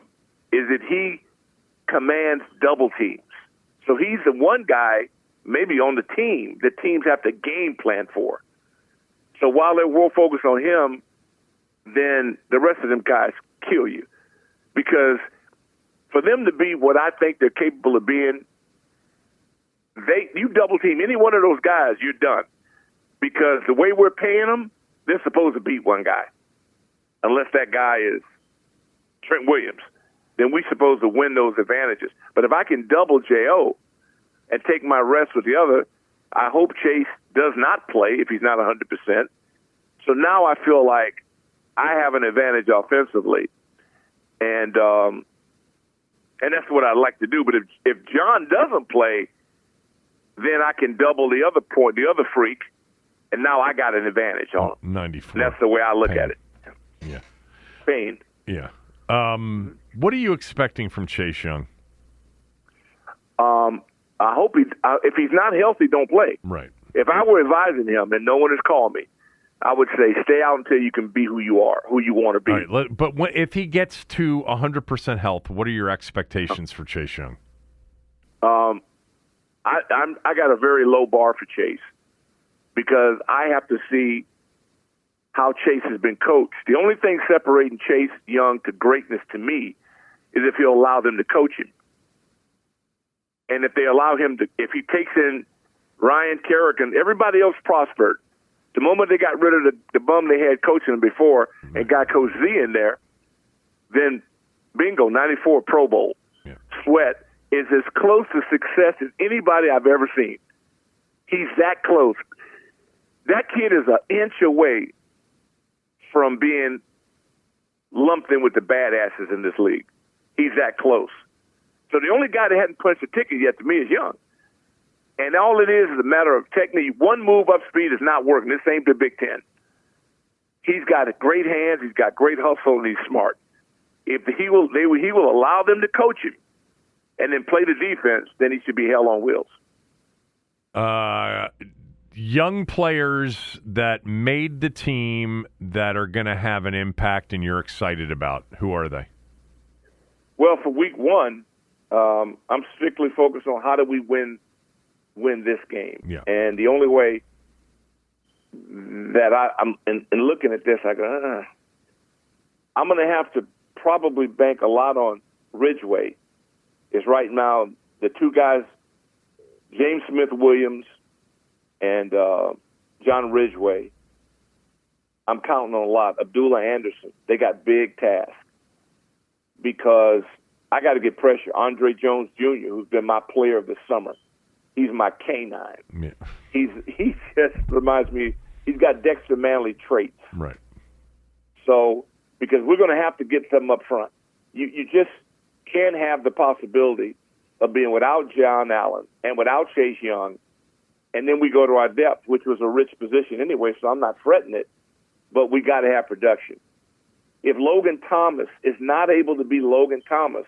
is that he commands double teams. So he's the one guy, maybe on the team, that teams have to game plan for. So while they're more focused on him, then the rest of them guys kill you. Because for them to be what I think they're capable of being, they you double team any one of those guys, you're done. Because the way we're paying them, they're supposed to beat one guy, unless that guy is Trent Williams. Then we're supposed to win those advantages. But if I can double Jo and take my rest with the other, I hope Chase does not play if he's not 100 percent So now I feel like I have an advantage offensively, and um, and that's what I'd like to do. But if if Jon doesn't play, then I can double the other point, the other freak, and now I got an advantage on him. 94. That's the way I look Payne. at it. Yeah. Payne. Yeah. Um, what are you expecting from Chase Young? Um, I hope he. Uh, if he's not healthy, don't play. Right. If I were advising him and no one has called me, I would say stay out until you can be who you are, who you want to be. All right. But if he gets to 100% health, what are your expectations for Chase Young? Um, I, I'm I got a very low bar for Chase because I have to see how Chase has been coached. The only thing separating Chase Young to greatness to me is if he'll allow them to coach him, and if they allow him to, if he takes in Ryan Kerrigan, everybody else prospered. The moment they got rid of the, the bum they had coaching them before and got Coach Z in there, then bingo, 94 Pro Bowl. Yeah. Sweat is as close to success as anybody I've ever seen. He's that close. That kid is an inch away from being lumped in with the badasses in this league. He's that close. So the only guy that hadn't punched a ticket yet to me is Young. And all it is is a matter of technique. One move up speed is not working. This ain't the Big Ten. He's got great hands. He's got great hustle, and he's smart. If he will, they, will- he will allow them to coach him, and then play the defense. Then he should be hell on wheels. Uh, young players that made the team that are going to have an impact and you're excited about. Who are they? Well, for week one, um, I'm strictly focused on how do we win win this game. Yeah. And the only way that I, I'm in, in looking at this, I go, uh, I'm going to have to probably bank a lot on Ridgeway. Is right now the two guys, James Smith Williams and uh, John Ridgeway. I'm counting on a lot. Abdullah Anderson. They got big tasks because I got to get pressure. Andre Jones Jr., who's been my player of the summer, he's my canine. Yeah. He's he just reminds me. He's got Dexter Manley traits. Right. So because we're going to have to get something up front, you you just can't have the possibility of being without Jon Allen and without Chase Young, and then we go to our depth, which was a rich position anyway. So I'm not fretting it, but we got to have production. If Logan Thomas is not able to be Logan Thomas,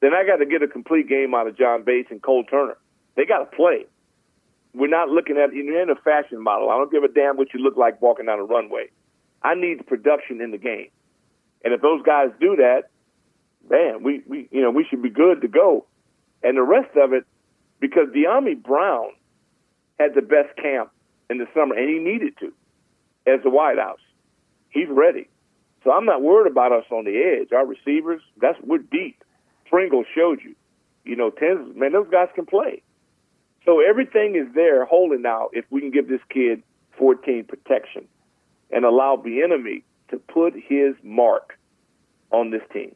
then I got to get a complete game out of John Bates and Cole Turner. They got to play. We're not looking at you're in a fashion model. I don't give a damn what you look like walking down a runway. I need production in the game. And if those guys do that, man, we, we you know we should be good to go. And the rest of it, because Dyami Brown had the best camp in the summer, and he needed to as the White House. He's ready. So I'm not worried about us on the edge. Our receivers, that's we're deep. Pringle showed you. You know, tens man, those guys can play. So everything is there holding out if we can give this kid 14 protection and allow Bieniemy to put his mark on this team.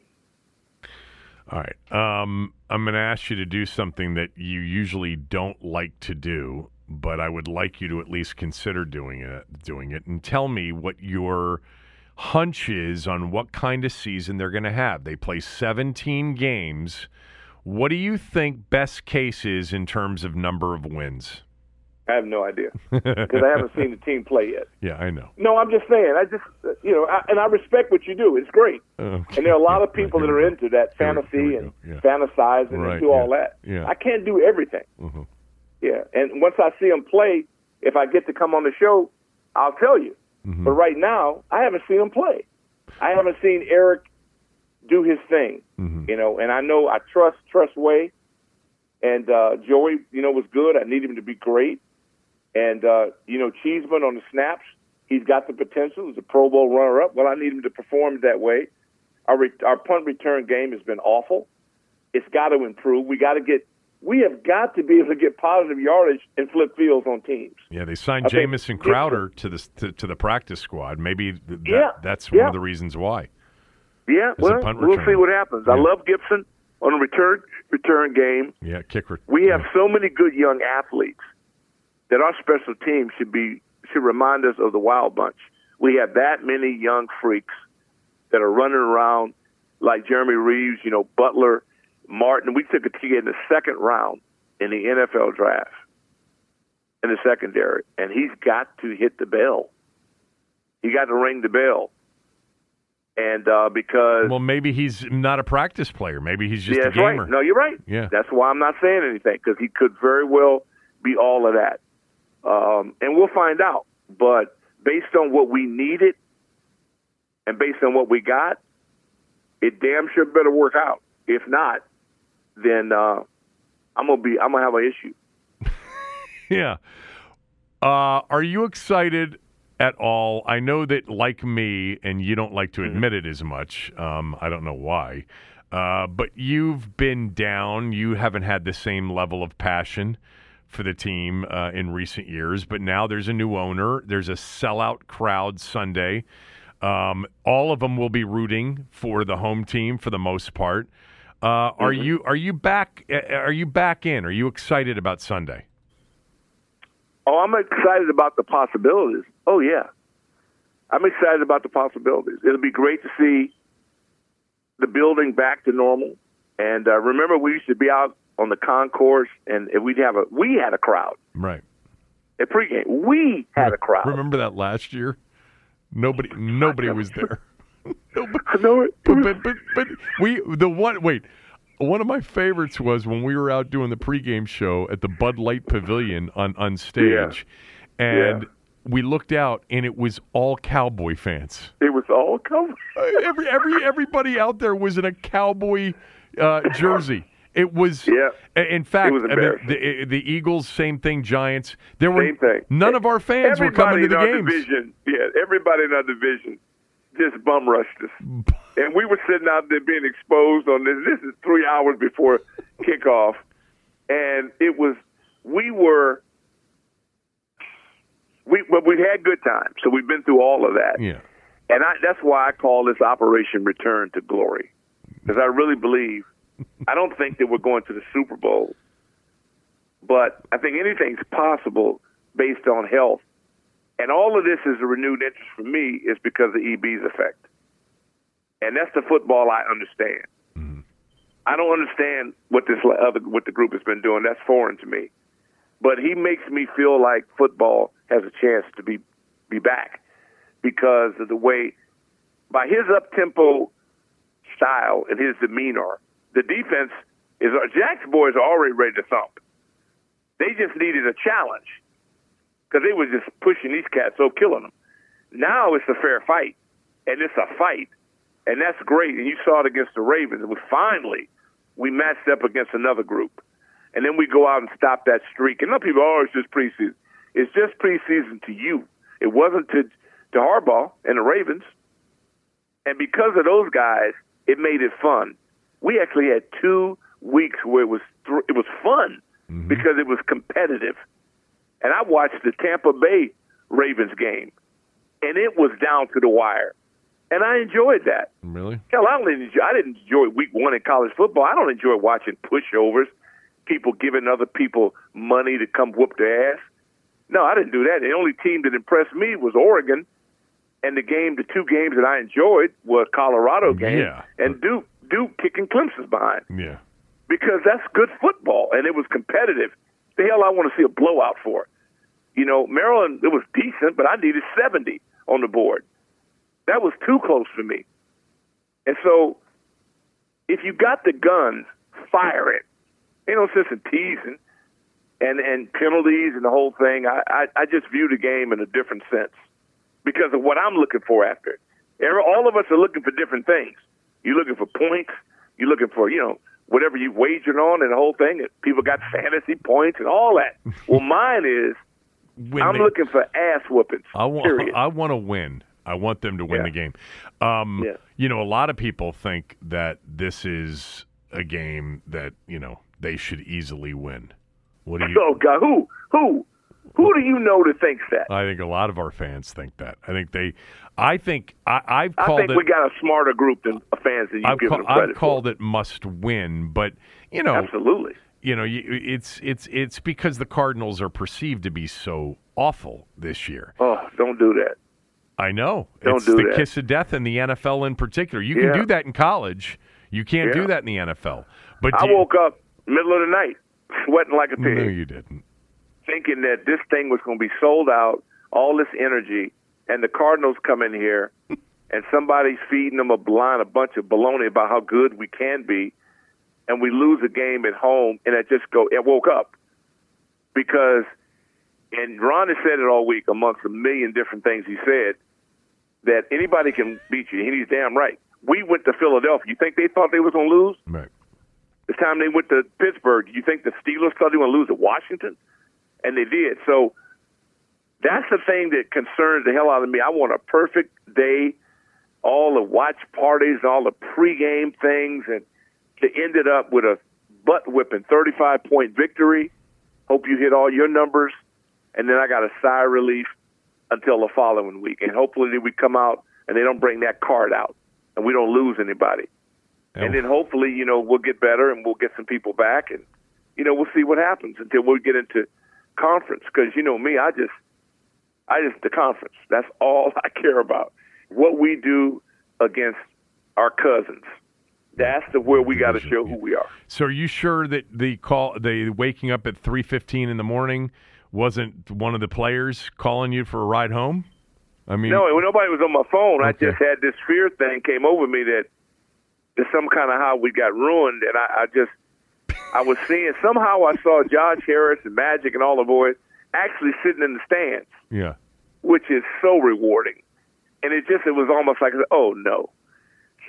All right. Um, I'm going to ask you to do something that you usually don't like to do, but I would like you to at least consider doing it. Doing it, and tell me what your hunch is on what kind of season they're going to have. They play 17 games. What do you think best case is in terms of number of wins? I have no idea because I haven't seen the team play yet. Yeah, I know. No, I'm just saying. I just, you know, I, and I respect what you do. It's great. Okay. And there are a lot of people that are into that fantasy and. Yeah. fantasize and Right, do all yeah, that. yeah. I can't do everything. Mhm. Yeah, and once I see them play, if I get to come on the show, I'll tell you. Mm-hmm. But right now, I haven't seen them play. I haven't seen Eric do his thing. Mhm. You know, and I know I trust Tress Way, and uh, Joey, you know, was good. I need him to be great. And uh, you know, Cheeseman on the snaps, he's got the potential. He's a Pro Bowl runner-up. Well, I need him to perform that way. Our re- our punt return game has been awful. It's got to improve. We got to get. We have got to be able to get positive yardage and flip fields on teams. Yeah, they signed I Jamison Crowder to the to, to the practice squad. Maybe th- that, Yeah, that's one yeah. of the reasons why. Yeah, well, we'll see what happens. I love Gibson on a return return game. Yeah, kicker. We have so many good young athletes that our special team should be should remind us of the Wild Bunch. we have that many young freaks that are running around like Jeremy Reaves, you know, Butler, Martin. We took a ticket in the second round in the NFL draft in the secondary, and he's got to hit the bell. He got to ring the bell. And uh, because well, maybe he's not a practice player. Maybe he's just yeah, a that's right. gamer. No, you're right. Yeah. That's why I'm not saying anything because he could very well be all of that. Um, and we'll find out. But based on what we needed and based on what we got, it damn sure better work out. If not, then uh, I'm gonna be I'm gonna have an issue. Yeah. Uh, are you excited at all? I know that, like me, and you don't like to Mm-hmm. admit it as much. Um, I don't know why. Uh, but you've been down. You haven't had the same level of passion for the team uh, in recent years. But now there's a new owner. There's a sellout crowd Sunday. Um, all of them will be rooting for the home team for the most part. Uh, are Mm-hmm. you are you back? Are you back in? Are you excited about Sunday? Oh, I'm excited about the possibilities. Oh yeah, I'm excited about the possibilities. It'll be great to see the building back to normal. And uh, remember, we used to be out on the concourse, and if we'd have a we had a crowd Right. at pregame. We had a crowd. Remember that last year? Nobody, nobody was there. nobody, know it. but, but, but, but we the one. Wait, one of my favorites was when we were out doing the pregame show at the Bud Light Pavilion on on stage, and Yeah. we looked out and it was all cowboy fans. It was all cowboy. Every every everybody out there was in a cowboy uh, jersey. It was, Yeah. In fact, I mean, the, the Eagles, same thing. Giants, there were Same thing. none of our fans were coming to the games. division, yeah, everybody in our division just bum rushed us, and we were sitting out there being exposed on this. This is three hours before kickoff, and it was we were we but we had good times, so we've been through all of that, Yeah. and I, that's why I call this Operation Return to Glory, because I really believe. I don't think that we're going to the Super Bowl, but I think anything's possible based on health. And all of this is a renewed interest for me is because of EB's effect. And that's the football I understand. Mm-hmm. I don't understand what this other what the group has been doing. That's foreign to me. But he makes me feel like football has a chance to be be back because of the way by his up tempo style and his demeanor, the defense is Jack's boys are already ready to thump. They just needed a challenge because they were just pushing these cats, so killing them. Now it's a fair fight, and it's a fight, and that's great. And you saw it against the Ravens. And we finally we matched up against another group, and then we go out and stop that streak. And some people, oh, it's just preseason. It's just preseason to you. It wasn't to to Harbaugh and the Ravens. And because of those guys, it made it fun. We actually had two weeks where it was th- it was fun mm-hmm. because it was competitive. And I watched the Tampa Bay Ravens game, and it was down to the wire, and I enjoyed that. Really? Hell, I don't enjoy, I didn't enjoy Week One in college football. I don't enjoy watching pushovers, people giving other people money to come whoop their ass. No, I didn't do that. The only team that impressed me was Oregon, and the game, the two games that I enjoyed was Colorado game Yeah. and Duke. Duke kicking Clemson's behind Yeah. because that's good football and it was competitive. The hell I want to see a blowout for. You know, Maryland it was decent, but I needed 70 on the board. That was too close for me. And so if you got the guns, fire it. Ain't no sense in teasing and and penalties and the whole thing. I, I, I just view the game in a different sense because of what I'm looking for after it. All of us are looking for different things. You're looking for points. You're looking for, you know, whatever you wagered on and the whole thing. People got fantasy points and all that. well, mine is I'm looking for ass whoopings. I want. period. I want to win. I want them to win Yeah. the game. Um, Yeah. You know, a lot of people think that this is a game that you know they should easily win. What do you? oh God, who who who do you know that thinks that? I think a lot of our fans think that. I think they. I think I, I've I think it. we got a smarter group than fans than you I've, give ca- them credit I've called it must win, but you know. Absolutely. you know, you, it's it's it's because the Cardinals are perceived to be so awful this year. Oh, don't do that. I know. Don't it's do the that. kiss of death in the NFL in particular. You can Yeah. do that in college. You can't do that in the NFL. But I do you- woke up middle of the night, sweating like a pig, No, you didn't. Thinking that this thing was going to be sold out, all this energy, and the Cardinals come in here, and somebody's feeding them a blind, a bunch of baloney about how good we can be, and we lose a game at home, and I just go, I woke up because, and Ron has said it all week amongst a million different things he said, that anybody can beat you, and he's damn right. We went to Philadelphia. You think they thought they was going to lose? Right. The time they went to Pittsburgh, you think the Steelers thought they were going to lose to Washington? And they did. So that's the thing that concerns the hell out of me. I want a perfect day, all the watch parties, all the pregame things, and to end it up with a butt whipping 35 point victory. Hope you hit all your numbers. And then I got a sigh of relief until the following week. And hopefully we come out and they don't bring that card out and we don't lose anybody. And then hopefully, you know, we'll get better and we'll get some people back and, you know, we'll see what happens until we get into conference. Because, you know, me, I just, I just, the conference. That's all I care about. What we do against our cousins. That's the where we got to show who we are. So are you sure that the call, the waking up at three fifteen in the morning, wasn't one of the players calling you for a ride home? I mean, No, nobody was on my phone, I just had this fear thing came over me that there's some kind of how we got ruined, and I, I just I was seeing somehow I saw Josh Harris and Magic and all the boys actually sitting in the stands, yeah. which is so rewarding, and it just it was almost like oh no.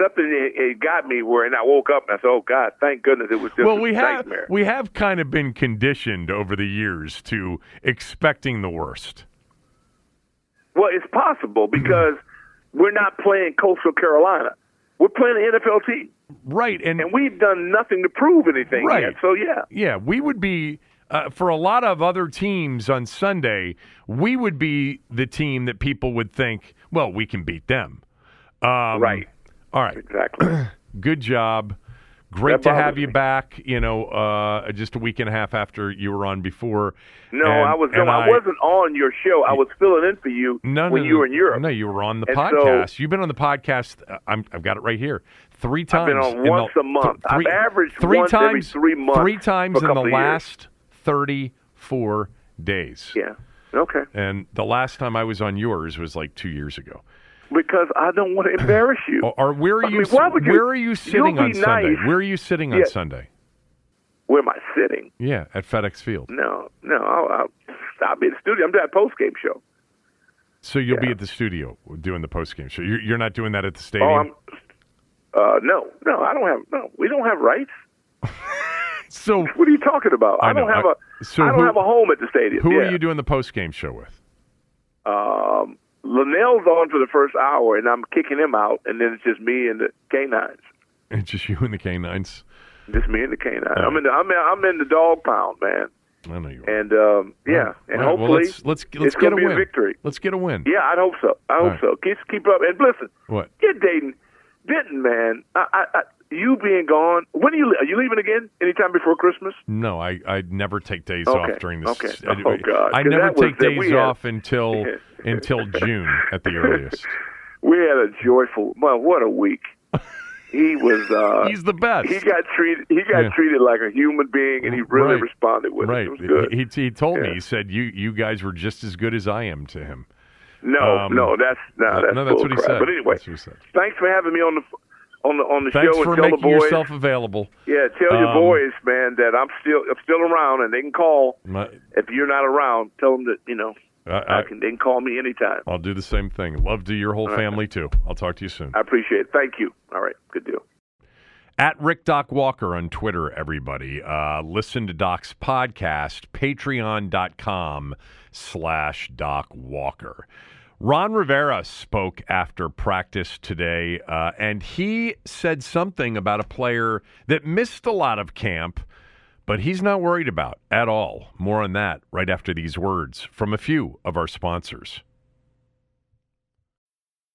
Something it, it got me where, and I woke up and I said, "Oh God, thank goodness it was just Well, a we have nightmare." we have kind of been conditioned over the years to expecting the worst. Well, it's possible because we're not playing Coastal Carolina. We're playing an NFL team, Right, and, and we've done nothing to prove anything Right. yet. So yeah, yeah, we would be uh, for a lot of other teams on Sunday. We would be the team that people would think, well, we can beat them. Um, Right. All right. exactly. Good job. Great to have you me. back. You know, uh, just a week and a half after you were on before. No, And- I was no, and I, wasn't on your show. I was filling in for you No, when no, you were in Europe. No, you were on the And so- podcast. You've been on the podcast. uh, I'm, I've got it right here. Three times. been on in the- once a month. I've averaged three once times, every three months Three times in the couple of years. last 34 days. Yeah. Okay. And the last time I was on yours was like two years ago. Because I don't want to embarrass you. Or, where are I you? mean, why would you- where are you sitting on be Sunday? Where are you sitting on Yeah. Sunday? Where am I sitting? Yeah, at FedEx Field. No, no. I'll, I'll, I'll be in the studio. I'm doing a post game show. So you'll be at the studio doing the post game show. You're, you're not doing that at the stadium. Oh, I'm. Uh, no, no. I don't have. No, we don't have rights. so What are you talking about? I I, don't know. have I- a. so I don't who- have a home at the stadium. who yeah. are you doing the post game show with? Um, Linnell's on for the first hour, and I'm kicking him out, and then it's just me and the canines. It's just you and the canines. Just me and the canines. All I'm in the I'm in, I'm in the dog pound, man. I know you are. And um, yeah, right. and right, well, hopefully let's let's let's it's get a win. a victory. Let's get a win. Yeah, I hope so. I hope so. Keep keep up and listen. What? Get Dayton, Denton, man. I, I, I, you being gone. When are you are you leaving again? Anytime before Christmas? No, I I never take days Okay, off during this. okay. I, Oh, God, I never take days had- off until until June at the earliest. We had a joyful. Well, what a week. He was. Uh, He's the best. he got treated. He got Yeah. treated like a human being, and he really Right. responded with right. it. It was good. He, he, he told me. He said you you guys were just as good as I am to him. no, um, no, that's no, that's no, that's what he said. But anyway, he said. thanks for having me on the on the on the Thanks show for and tell making the boys. yourself available. Yeah, tell your Um, boys, man, that I'm still I'm still around, and they can call My- if you're not around. Tell them that you know I, I can. They can call me anytime. I'll do the same thing. Love to your whole family too. I'll talk to you soon. I appreciate it. Thank you. All right, good deal. At Rick Doc Walker on Twitter, everybody. Uh, listen to Doc's podcast, patreon.com slash Doc Walker. Ron Rivera spoke after practice today, uh, and he said something about a player that missed a lot of camp, but he's not worried about at all. More on that right after these words from a few of our sponsors.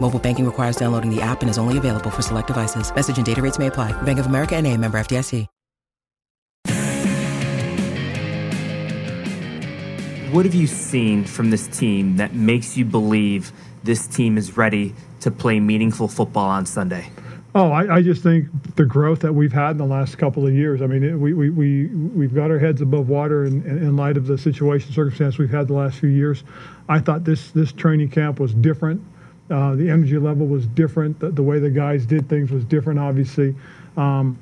Mobile banking requires downloading the app and is only available for select devices. Message and data rates may apply. Bank of America and a member FDIC. What have you seen from this team that makes you believe this team is ready to play meaningful football on Sunday? Oh, I, I, just think the growth that we've had in the last couple of years. I mean, it, we, we, we, we've got our heads above water in, in light of the situation, circumstance we've had the last few years. I thought this, this training camp was different. Uh, the energy level was different. The, the, way the guys did things was different, obviously. Um,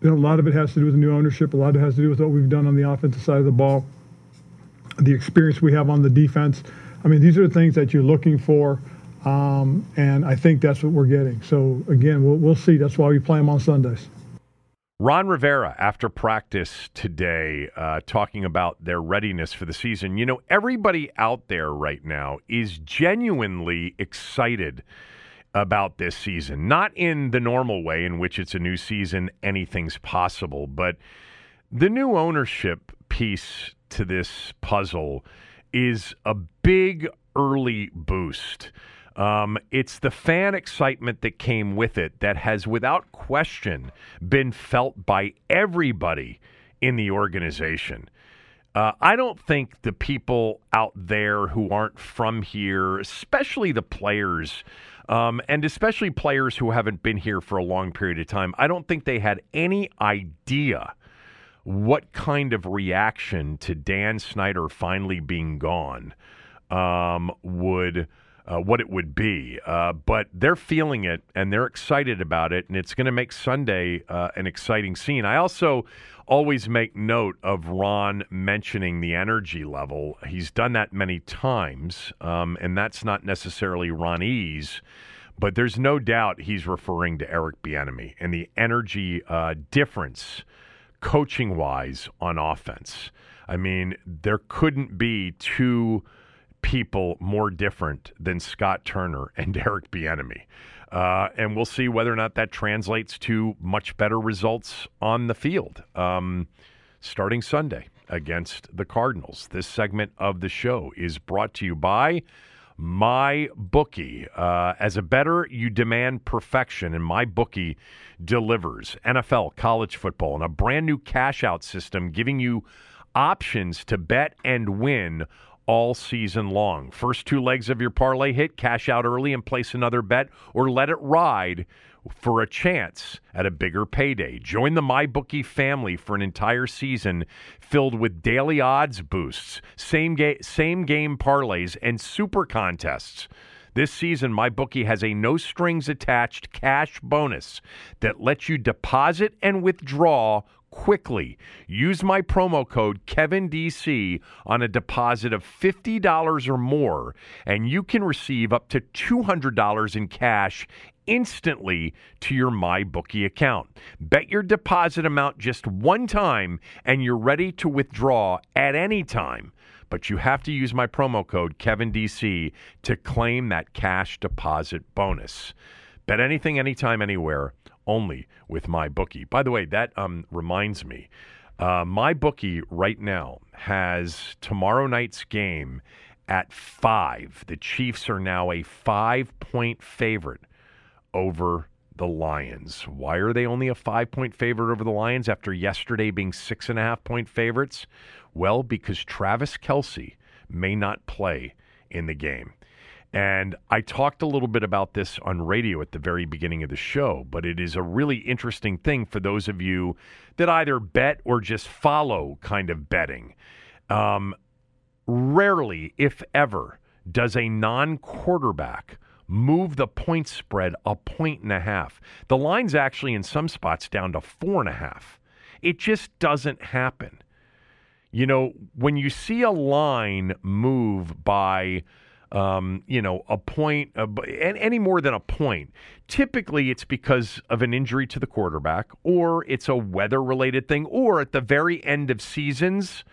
you know, a lot of it has to do with the new ownership. A lot of it has to do with what we've done on the offensive side of the ball, the experience we have on the defense. I mean, these are the things that you're looking for. Um, and I think that's what we're getting. So again, we'll, we'll see. That's why we play them on Sundays. Ron Rivera, after practice today, uh, talking about their readiness for the season. You know, everybody out there right now is genuinely excited about this season. Not in the normal way in which it's a new season, anything's possible, but the new ownership piece to this puzzle is a big early boost. Um, it's the fan excitement that came with it that has, without question, been felt by everybody in the organization. Uh, I don't think the people out there who aren't from here, especially the players, um, and especially players who haven't been here for a long period of time, I don't think they had any idea what kind of reaction to Dan Snyder finally being gone um, would uh, what it would be. Uh, but they're feeling it and they're excited about it, and it's going to make Sunday uh, an exciting scene. I also always make note of Ron mentioning the energy level. He's done that many times, um, and that's not necessarily Ronnie's. But there's no doubt he's referring to Eric Bieniemy and the energy uh, difference, coaching wise, on offense. I mean, there couldn't be two people more different than Scott Turner and Eric Bieniemy. Uh, and we'll see whether or not that translates to much bettor results on the field um, starting Sunday against the Cardinals. This segment of the show is brought to you by MyBookie. Uh, as a better, you demand perfection, and MyBookie delivers NFL, college football, and a brand new cash out system giving you options to bet and win all season long. First two legs of your parlay hit, cash out early and place another bet, or let it ride for a chance at a bigger payday. Join the MyBookie family for an entire season filled with daily odds boosts, same, ga- same game parlays, and super contests. This season, MyBookie has a no strings attached cash bonus that lets you deposit and withdraw quickly. Use my promo code KevinDC on a deposit of $50 or more, and you can receive up to $200 in cash instantly to your MyBookie account. Bet your deposit amount just one time, and you're ready to withdraw at any time. But you have to use my promo code KevinDC to claim that cash deposit bonus. Bet anything, anytime, anywhere only with MyBookie. By the way, that um, reminds me. Uh, MyBookie right now has tomorrow night's game at five. The Chiefs are now a five point favorite over the Lions. Why are they only a five point favorite over the Lions after yesterday being six and a half point favorites? Well, because Travis Kelce may not play in the game. And I talked a little bit about this on radio at the very beginning of the show, but it is a really interesting thing for those of you that either bet or just follow kind of betting. Um, rarely, if ever, does a non quarterback move the point spread a point and a half. The line's actually in some spots down to four and a half. It just doesn't happen. You know, when you see a line move by um, you know, a point, uh, any more than a point. Typically, it's because of an injury to the quarterback, or it's a weather related thing, or at the very end of seasons,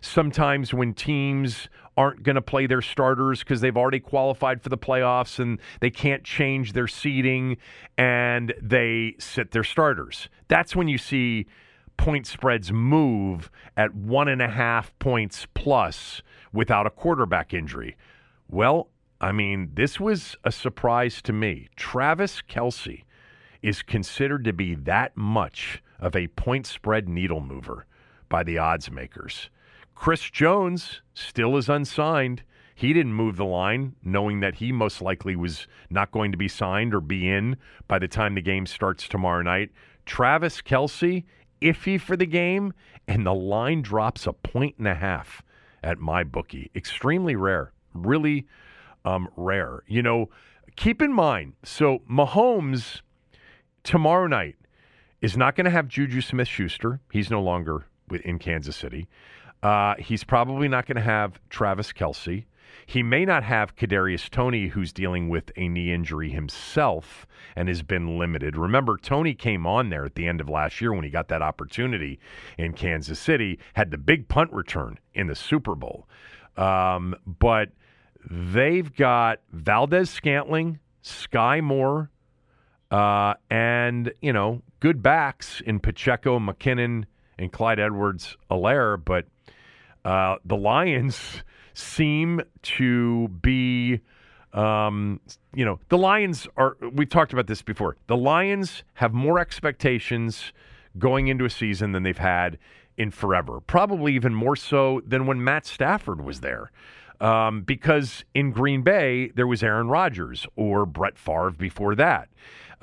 sometimes when teams aren't going to play their starters because they've already qualified for the playoffs and they can't change their seeding and they sit their starters. That's when you see point spreads move at one and a half points plus without a quarterback injury. Well, I mean, this was a surprise to me. Travis Kelce is considered to be that much of a point spread needle mover by the odds makers. Chris Jones still is unsigned. He didn't move the line, knowing that he most likely was not going to be signed or be in by the time the game starts tomorrow night. Travis Kelce, iffy for the game, and the line drops a point and a half at MyBookie. Extremely rare really um, rare. You know, keep in mind, so Mahomes tomorrow night is not going to have Juju Smith Schuster. He's no longer in Kansas City. Uh, he's probably not going to have Travis Kelce. He may not have Kadarius Toney, who's dealing with a knee injury himself and has been limited. Remember, Toney came on there at the end of last year when he got that opportunity in Kansas City, had the big punt return in the Super Bowl. Um, but They've got Valdes Scantling, Sky Moore, uh, and, you know, good backs in Pacheco, McKinnon, and Clyde Edwards Helaire. But uh, the Lions seem to be, um, you know, the Lions are, we've talked about this before. The Lions have more expectations going into a season than they've had in forever. Probably even more so than when Matt Stafford was there. Um, because in Green Bay, there was Aaron Rodgers or Brett Favre before that.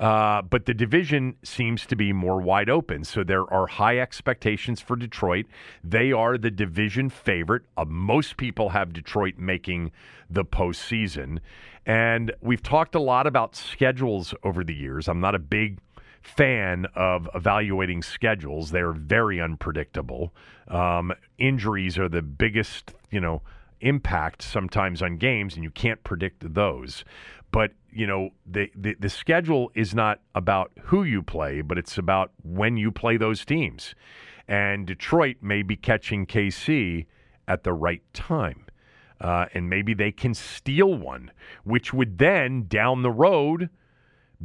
Uh, but the division seems to be more wide open. So there are high expectations for Detroit. They are the division favorite. Uh, most people have Detroit making the postseason. And we've talked a lot about schedules over the years. I'm not a big fan of evaluating schedules, they're very unpredictable. Um, injuries are the biggest, you know, impact sometimes on games, and you can't predict those. But you know, the, the the schedule is not about who you play, but it's about when you play those teams. And Detroit may be catching KC at the right time. Uh, and maybe they can steal one, which would then down the road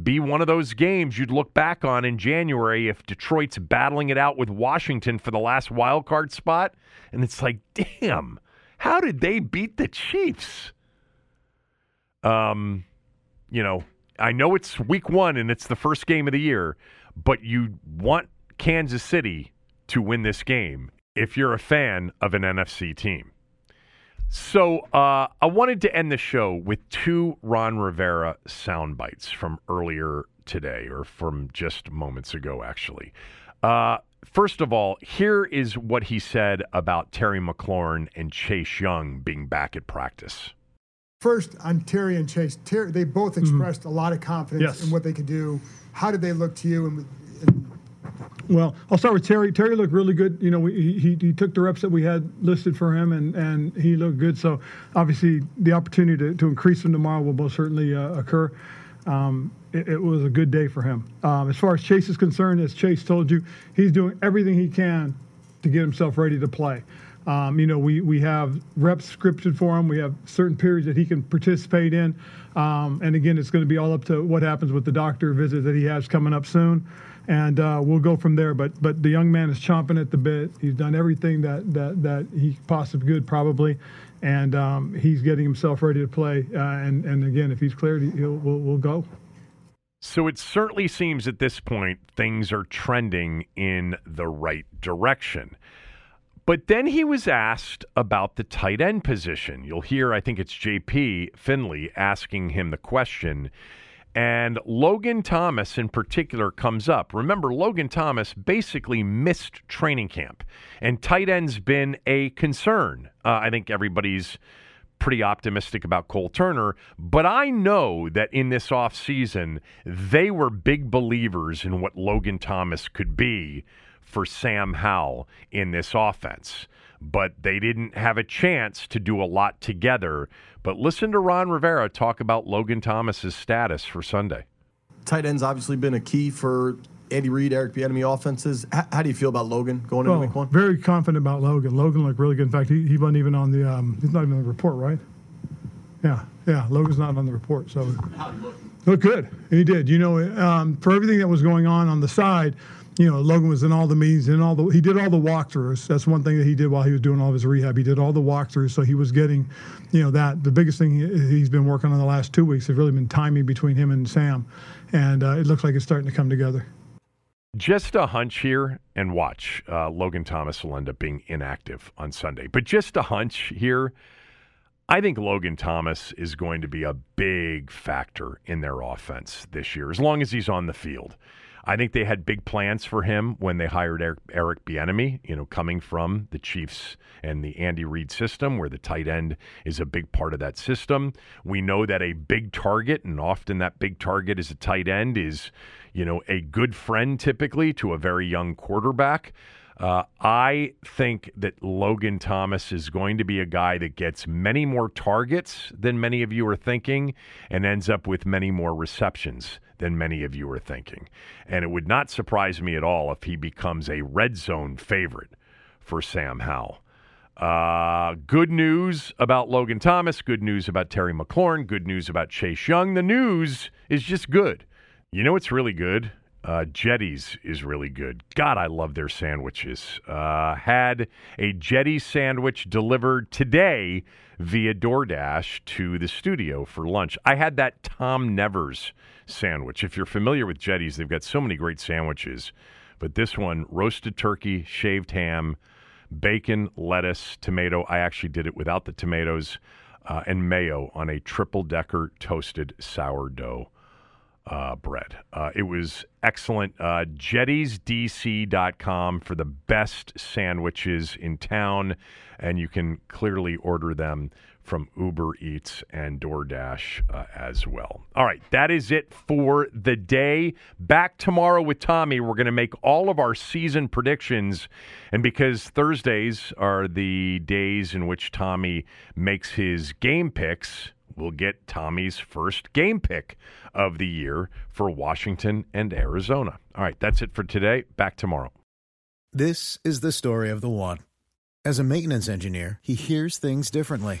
be one of those games you'd look back on in January if Detroit's battling it out with Washington for the last wild card spot. And it's like, damn, how did they beat the Chiefs? Um, you know, I know it's week one and it's the first game of the year, but you want Kansas City to win this game if you're a fan of an NFC team. So uh, I wanted to end the show with two Ron Rivera sound bites from earlier today, or from just moments ago, actually. Uh, First of all, here is what he said about Terry McLaurin and Chase Young being back at practice. First, on Terry and Chase, Terry, they both mm-hmm. expressed mm-hmm. a lot of confidence yes. in what they could do. How did they look to you? And, and well, I'll start with Terry. Terry looked really good. You know, we, he, he took the reps that we had listed for him, and, and he looked good. So, obviously, the opportunity to, to increase him tomorrow will most certainly uh, occur. Um, it, it, was a good day for him. Um, as far as Chase is concerned, as Chase told you, he's doing everything he can to get himself ready to play. Um, you know, we, we have reps scripted for him. We have certain periods that he can participate in. Um, and again, it's going to be all up to what happens with the doctor visit that he has coming up soon. And uh, we'll go from there. But but the young man is chomping at the bit. He's done everything that that that he possibly could, probably, and um, he's getting himself ready to play. Uh, and and again, if he's cleared, he'll we'll, we'll go. So it certainly seems at this point things are trending in the right direction. But then he was asked about the tight end position. You'll hear, I think it's JP Finlay asking him the question. And Logan Thomas, in particular, comes up. Remember, Logan Thomas basically missed training camp, and tight end's been a concern. Uh, I think everybody's pretty optimistic about Cole Turner, but I know that in this offseason, they were big believers in what Logan Thomas could be for Sam Howell in this offense. But they didn't have a chance to do a lot together. But listen to Ron Rivera talk about Logan Thomas's status for Sunday. Tight end's obviously been a key for Andy Reid, Eric Bieniemy offenses. H- how do you feel about Logan going into week one? Very confident about Logan. Logan looked really good. In fact, he, he wasn't even on the um, he's not even on the report, right? Yeah, yeah. Logan's not on the report, so look good. He did. You know, um, for everything that was going on on the side, you know, Logan was in all the meetings and all the he did all the walkthroughs. That's one thing that he did while he was doing all of his rehab. He did all the walkthroughs, so he was getting, you know, that the biggest thing he's been working on the last two weeks has really been timing between him and Sam, and uh, it looks like it's starting to come together. Just a hunch here, and watch. Uh, Logan Thomas will end up being inactive on Sunday. But just a hunch here. I think Logan Thomas is going to be a big factor in their offense this year, as long as he's on the field. I think they had big plans for him when they hired Eric, Eric Bieniemy, you know, coming from the Chiefs and the Andy Reid system, where the tight end is a big part of that system. We know that a big target, and often that big target is a tight end, is, you know, a good friend typically to a very young quarterback. Uh, I think that Logan Thomas is going to be a guy that gets many more targets than many of you are thinking and ends up with many more receptions than many of you are thinking. And it would not surprise me at all if he becomes a red zone favorite for Sam Howell. Uh, good news about Logan Thomas, good news about Terry McLaurin, good news about Chase Young. The news is just good. You know what's really good? Uh, Jetties is really good. God, I love their sandwiches. Uh, had a Jetty sandwich delivered today via DoorDash to the studio for lunch. I had that Tom Nevers sandwich. If you're familiar with Jetties, they've got so many great sandwiches. But this one roasted turkey, shaved ham, bacon, lettuce, tomato. I actually did it without the tomatoes uh, and mayo on a triple decker toasted sourdough uh, bread. Uh, it was excellent. Uh, jettiesdc.com for the best sandwiches in town, and you can clearly order them from Uber Eats and DoorDash uh, as well. All right, that is it for the day. Back tomorrow with Tommy. We're going to make all of our season predictions. And because Thursdays are the days in which Tommy makes his game picks, we'll get Tommy's first game pick of the year for Washington and Arizona. All right, that's it for today. Back tomorrow. This is the story of the one. As a maintenance engineer, he hears things differently.